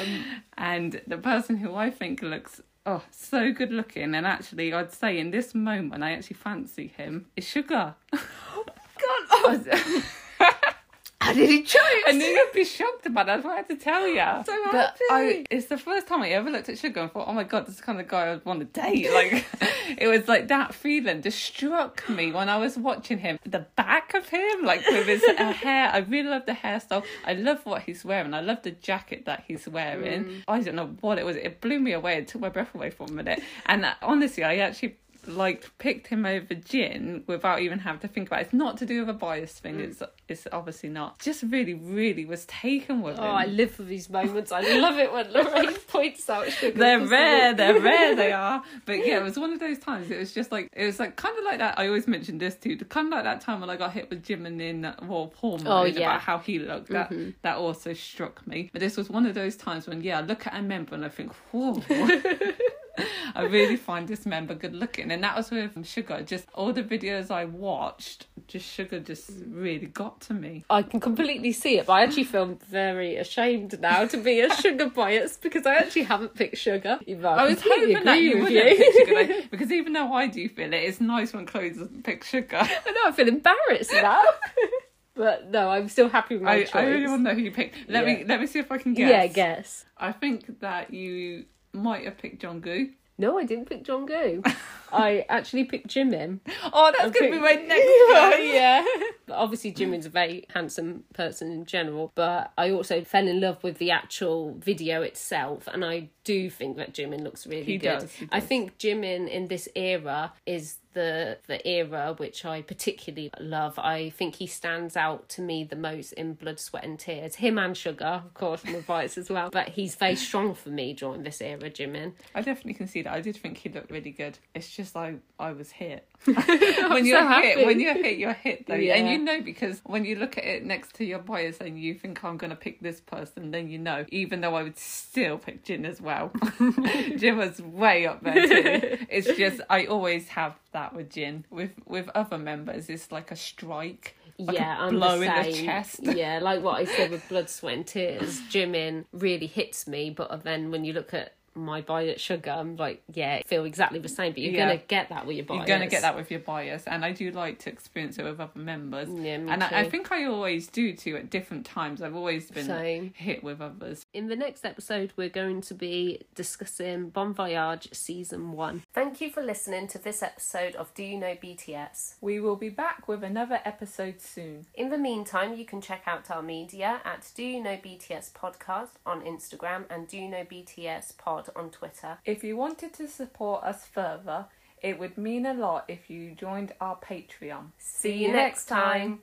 um, and the person who I think looks oh so good looking, and actually I'd say in this moment I actually fancy him is Suga. God, oh. Did he choose? I knew you'd be shocked about that. That's what I had to tell you. So but happy. I, it's the first time I ever looked at Suga and thought, oh my god, this is the kind of guy I'd want to date. Like, it was like that feeling just struck me when I was watching him. The back of him, like with his uh, hair. I really love the hairstyle. I love what he's wearing. I love the jacket that he's wearing. Mm. I don't know what it was. It blew me away. It took my breath away for a minute. And uh, honestly, I actually like picked him over Jin without even having to think about it. It's not to do with a bias thing. Mm. It's it's obviously not. Just really, really was taken with it. Oh, him. I live for these moments. I love it when Lorraine points out Suga. they're rare, they're rare, they are. But yeah, it was one of those times. It was just like it was like kind of like that. I always mentioned this too. Kind of like that time when I got hit with Jimin in War Hormone Oh, yeah. about how he looked. That that also struck me. But this was one of those times when yeah, I look at a member and I think, whoa. I really find this member good looking, and that was with Suga. Just all the videos I watched, just Suga just really got to me. I can completely see it, but I actually feel very ashamed now to be a Suga bias because I actually haven't picked Suga. I, was hoping that you Suga though, because even though I do feel it, it's nice when Chloe doesn't pick Suga. I know I feel embarrassed now. but no, I'm still happy with my I, choice. I really want to know who you picked. Let me let me see if I can guess. Yeah, guess. I think that you might have picked Jungkook. No, I didn't pick Jungkook. I actually picked Jimin. Oh, that's gonna be my next one. yeah. But obviously, Jimin's a very handsome person in general, but I also fell in love with the actual video itself, and I do think that Jimin looks really He good. does, he I does. think Jimin in this era is the the era which I particularly love. I think he stands out to me the most in Blood, Sweat and Tears. Him and Suga, of course, from the bites as well. But he's very strong for me during this era, Jimin. I definitely can see that. I did think he looked really good. It's just like I was hit. When so you're happy. hit, when you're hit, you're hit though, and you know because when you look at it next to your bias and you think I'm gonna pick this person, then you know. Even though I would still pick Jin as well. Jin was way up there too. It's just I always have that with Jin. With with other members, it's like a strike. Like yeah, I'm blow the in the chest. Yeah, like what I said with Blood, Sweat and Tears, Jimin really hits me, but then when you look at my Violet Suga, I'm like, yeah, feel exactly the same, but you're Yeah. gonna get that with your bias. You're going to get that with your bias, and I do like to experience it with other members. Yeah, me and I, I think I always do too at different times. I've always been Same. hit with others. In the next episode, we're going to be discussing Bon Voyage Season 1. Thank you for listening to this episode of Do You Know BTS? We will be back with another episode soon. In the meantime, you can check out our media at Do You Know BTS Podcast on Instagram and Do You Know BTS Pod on Twitter. If you wanted to support us further, it would mean a lot if you joined our Patreon. See you next time.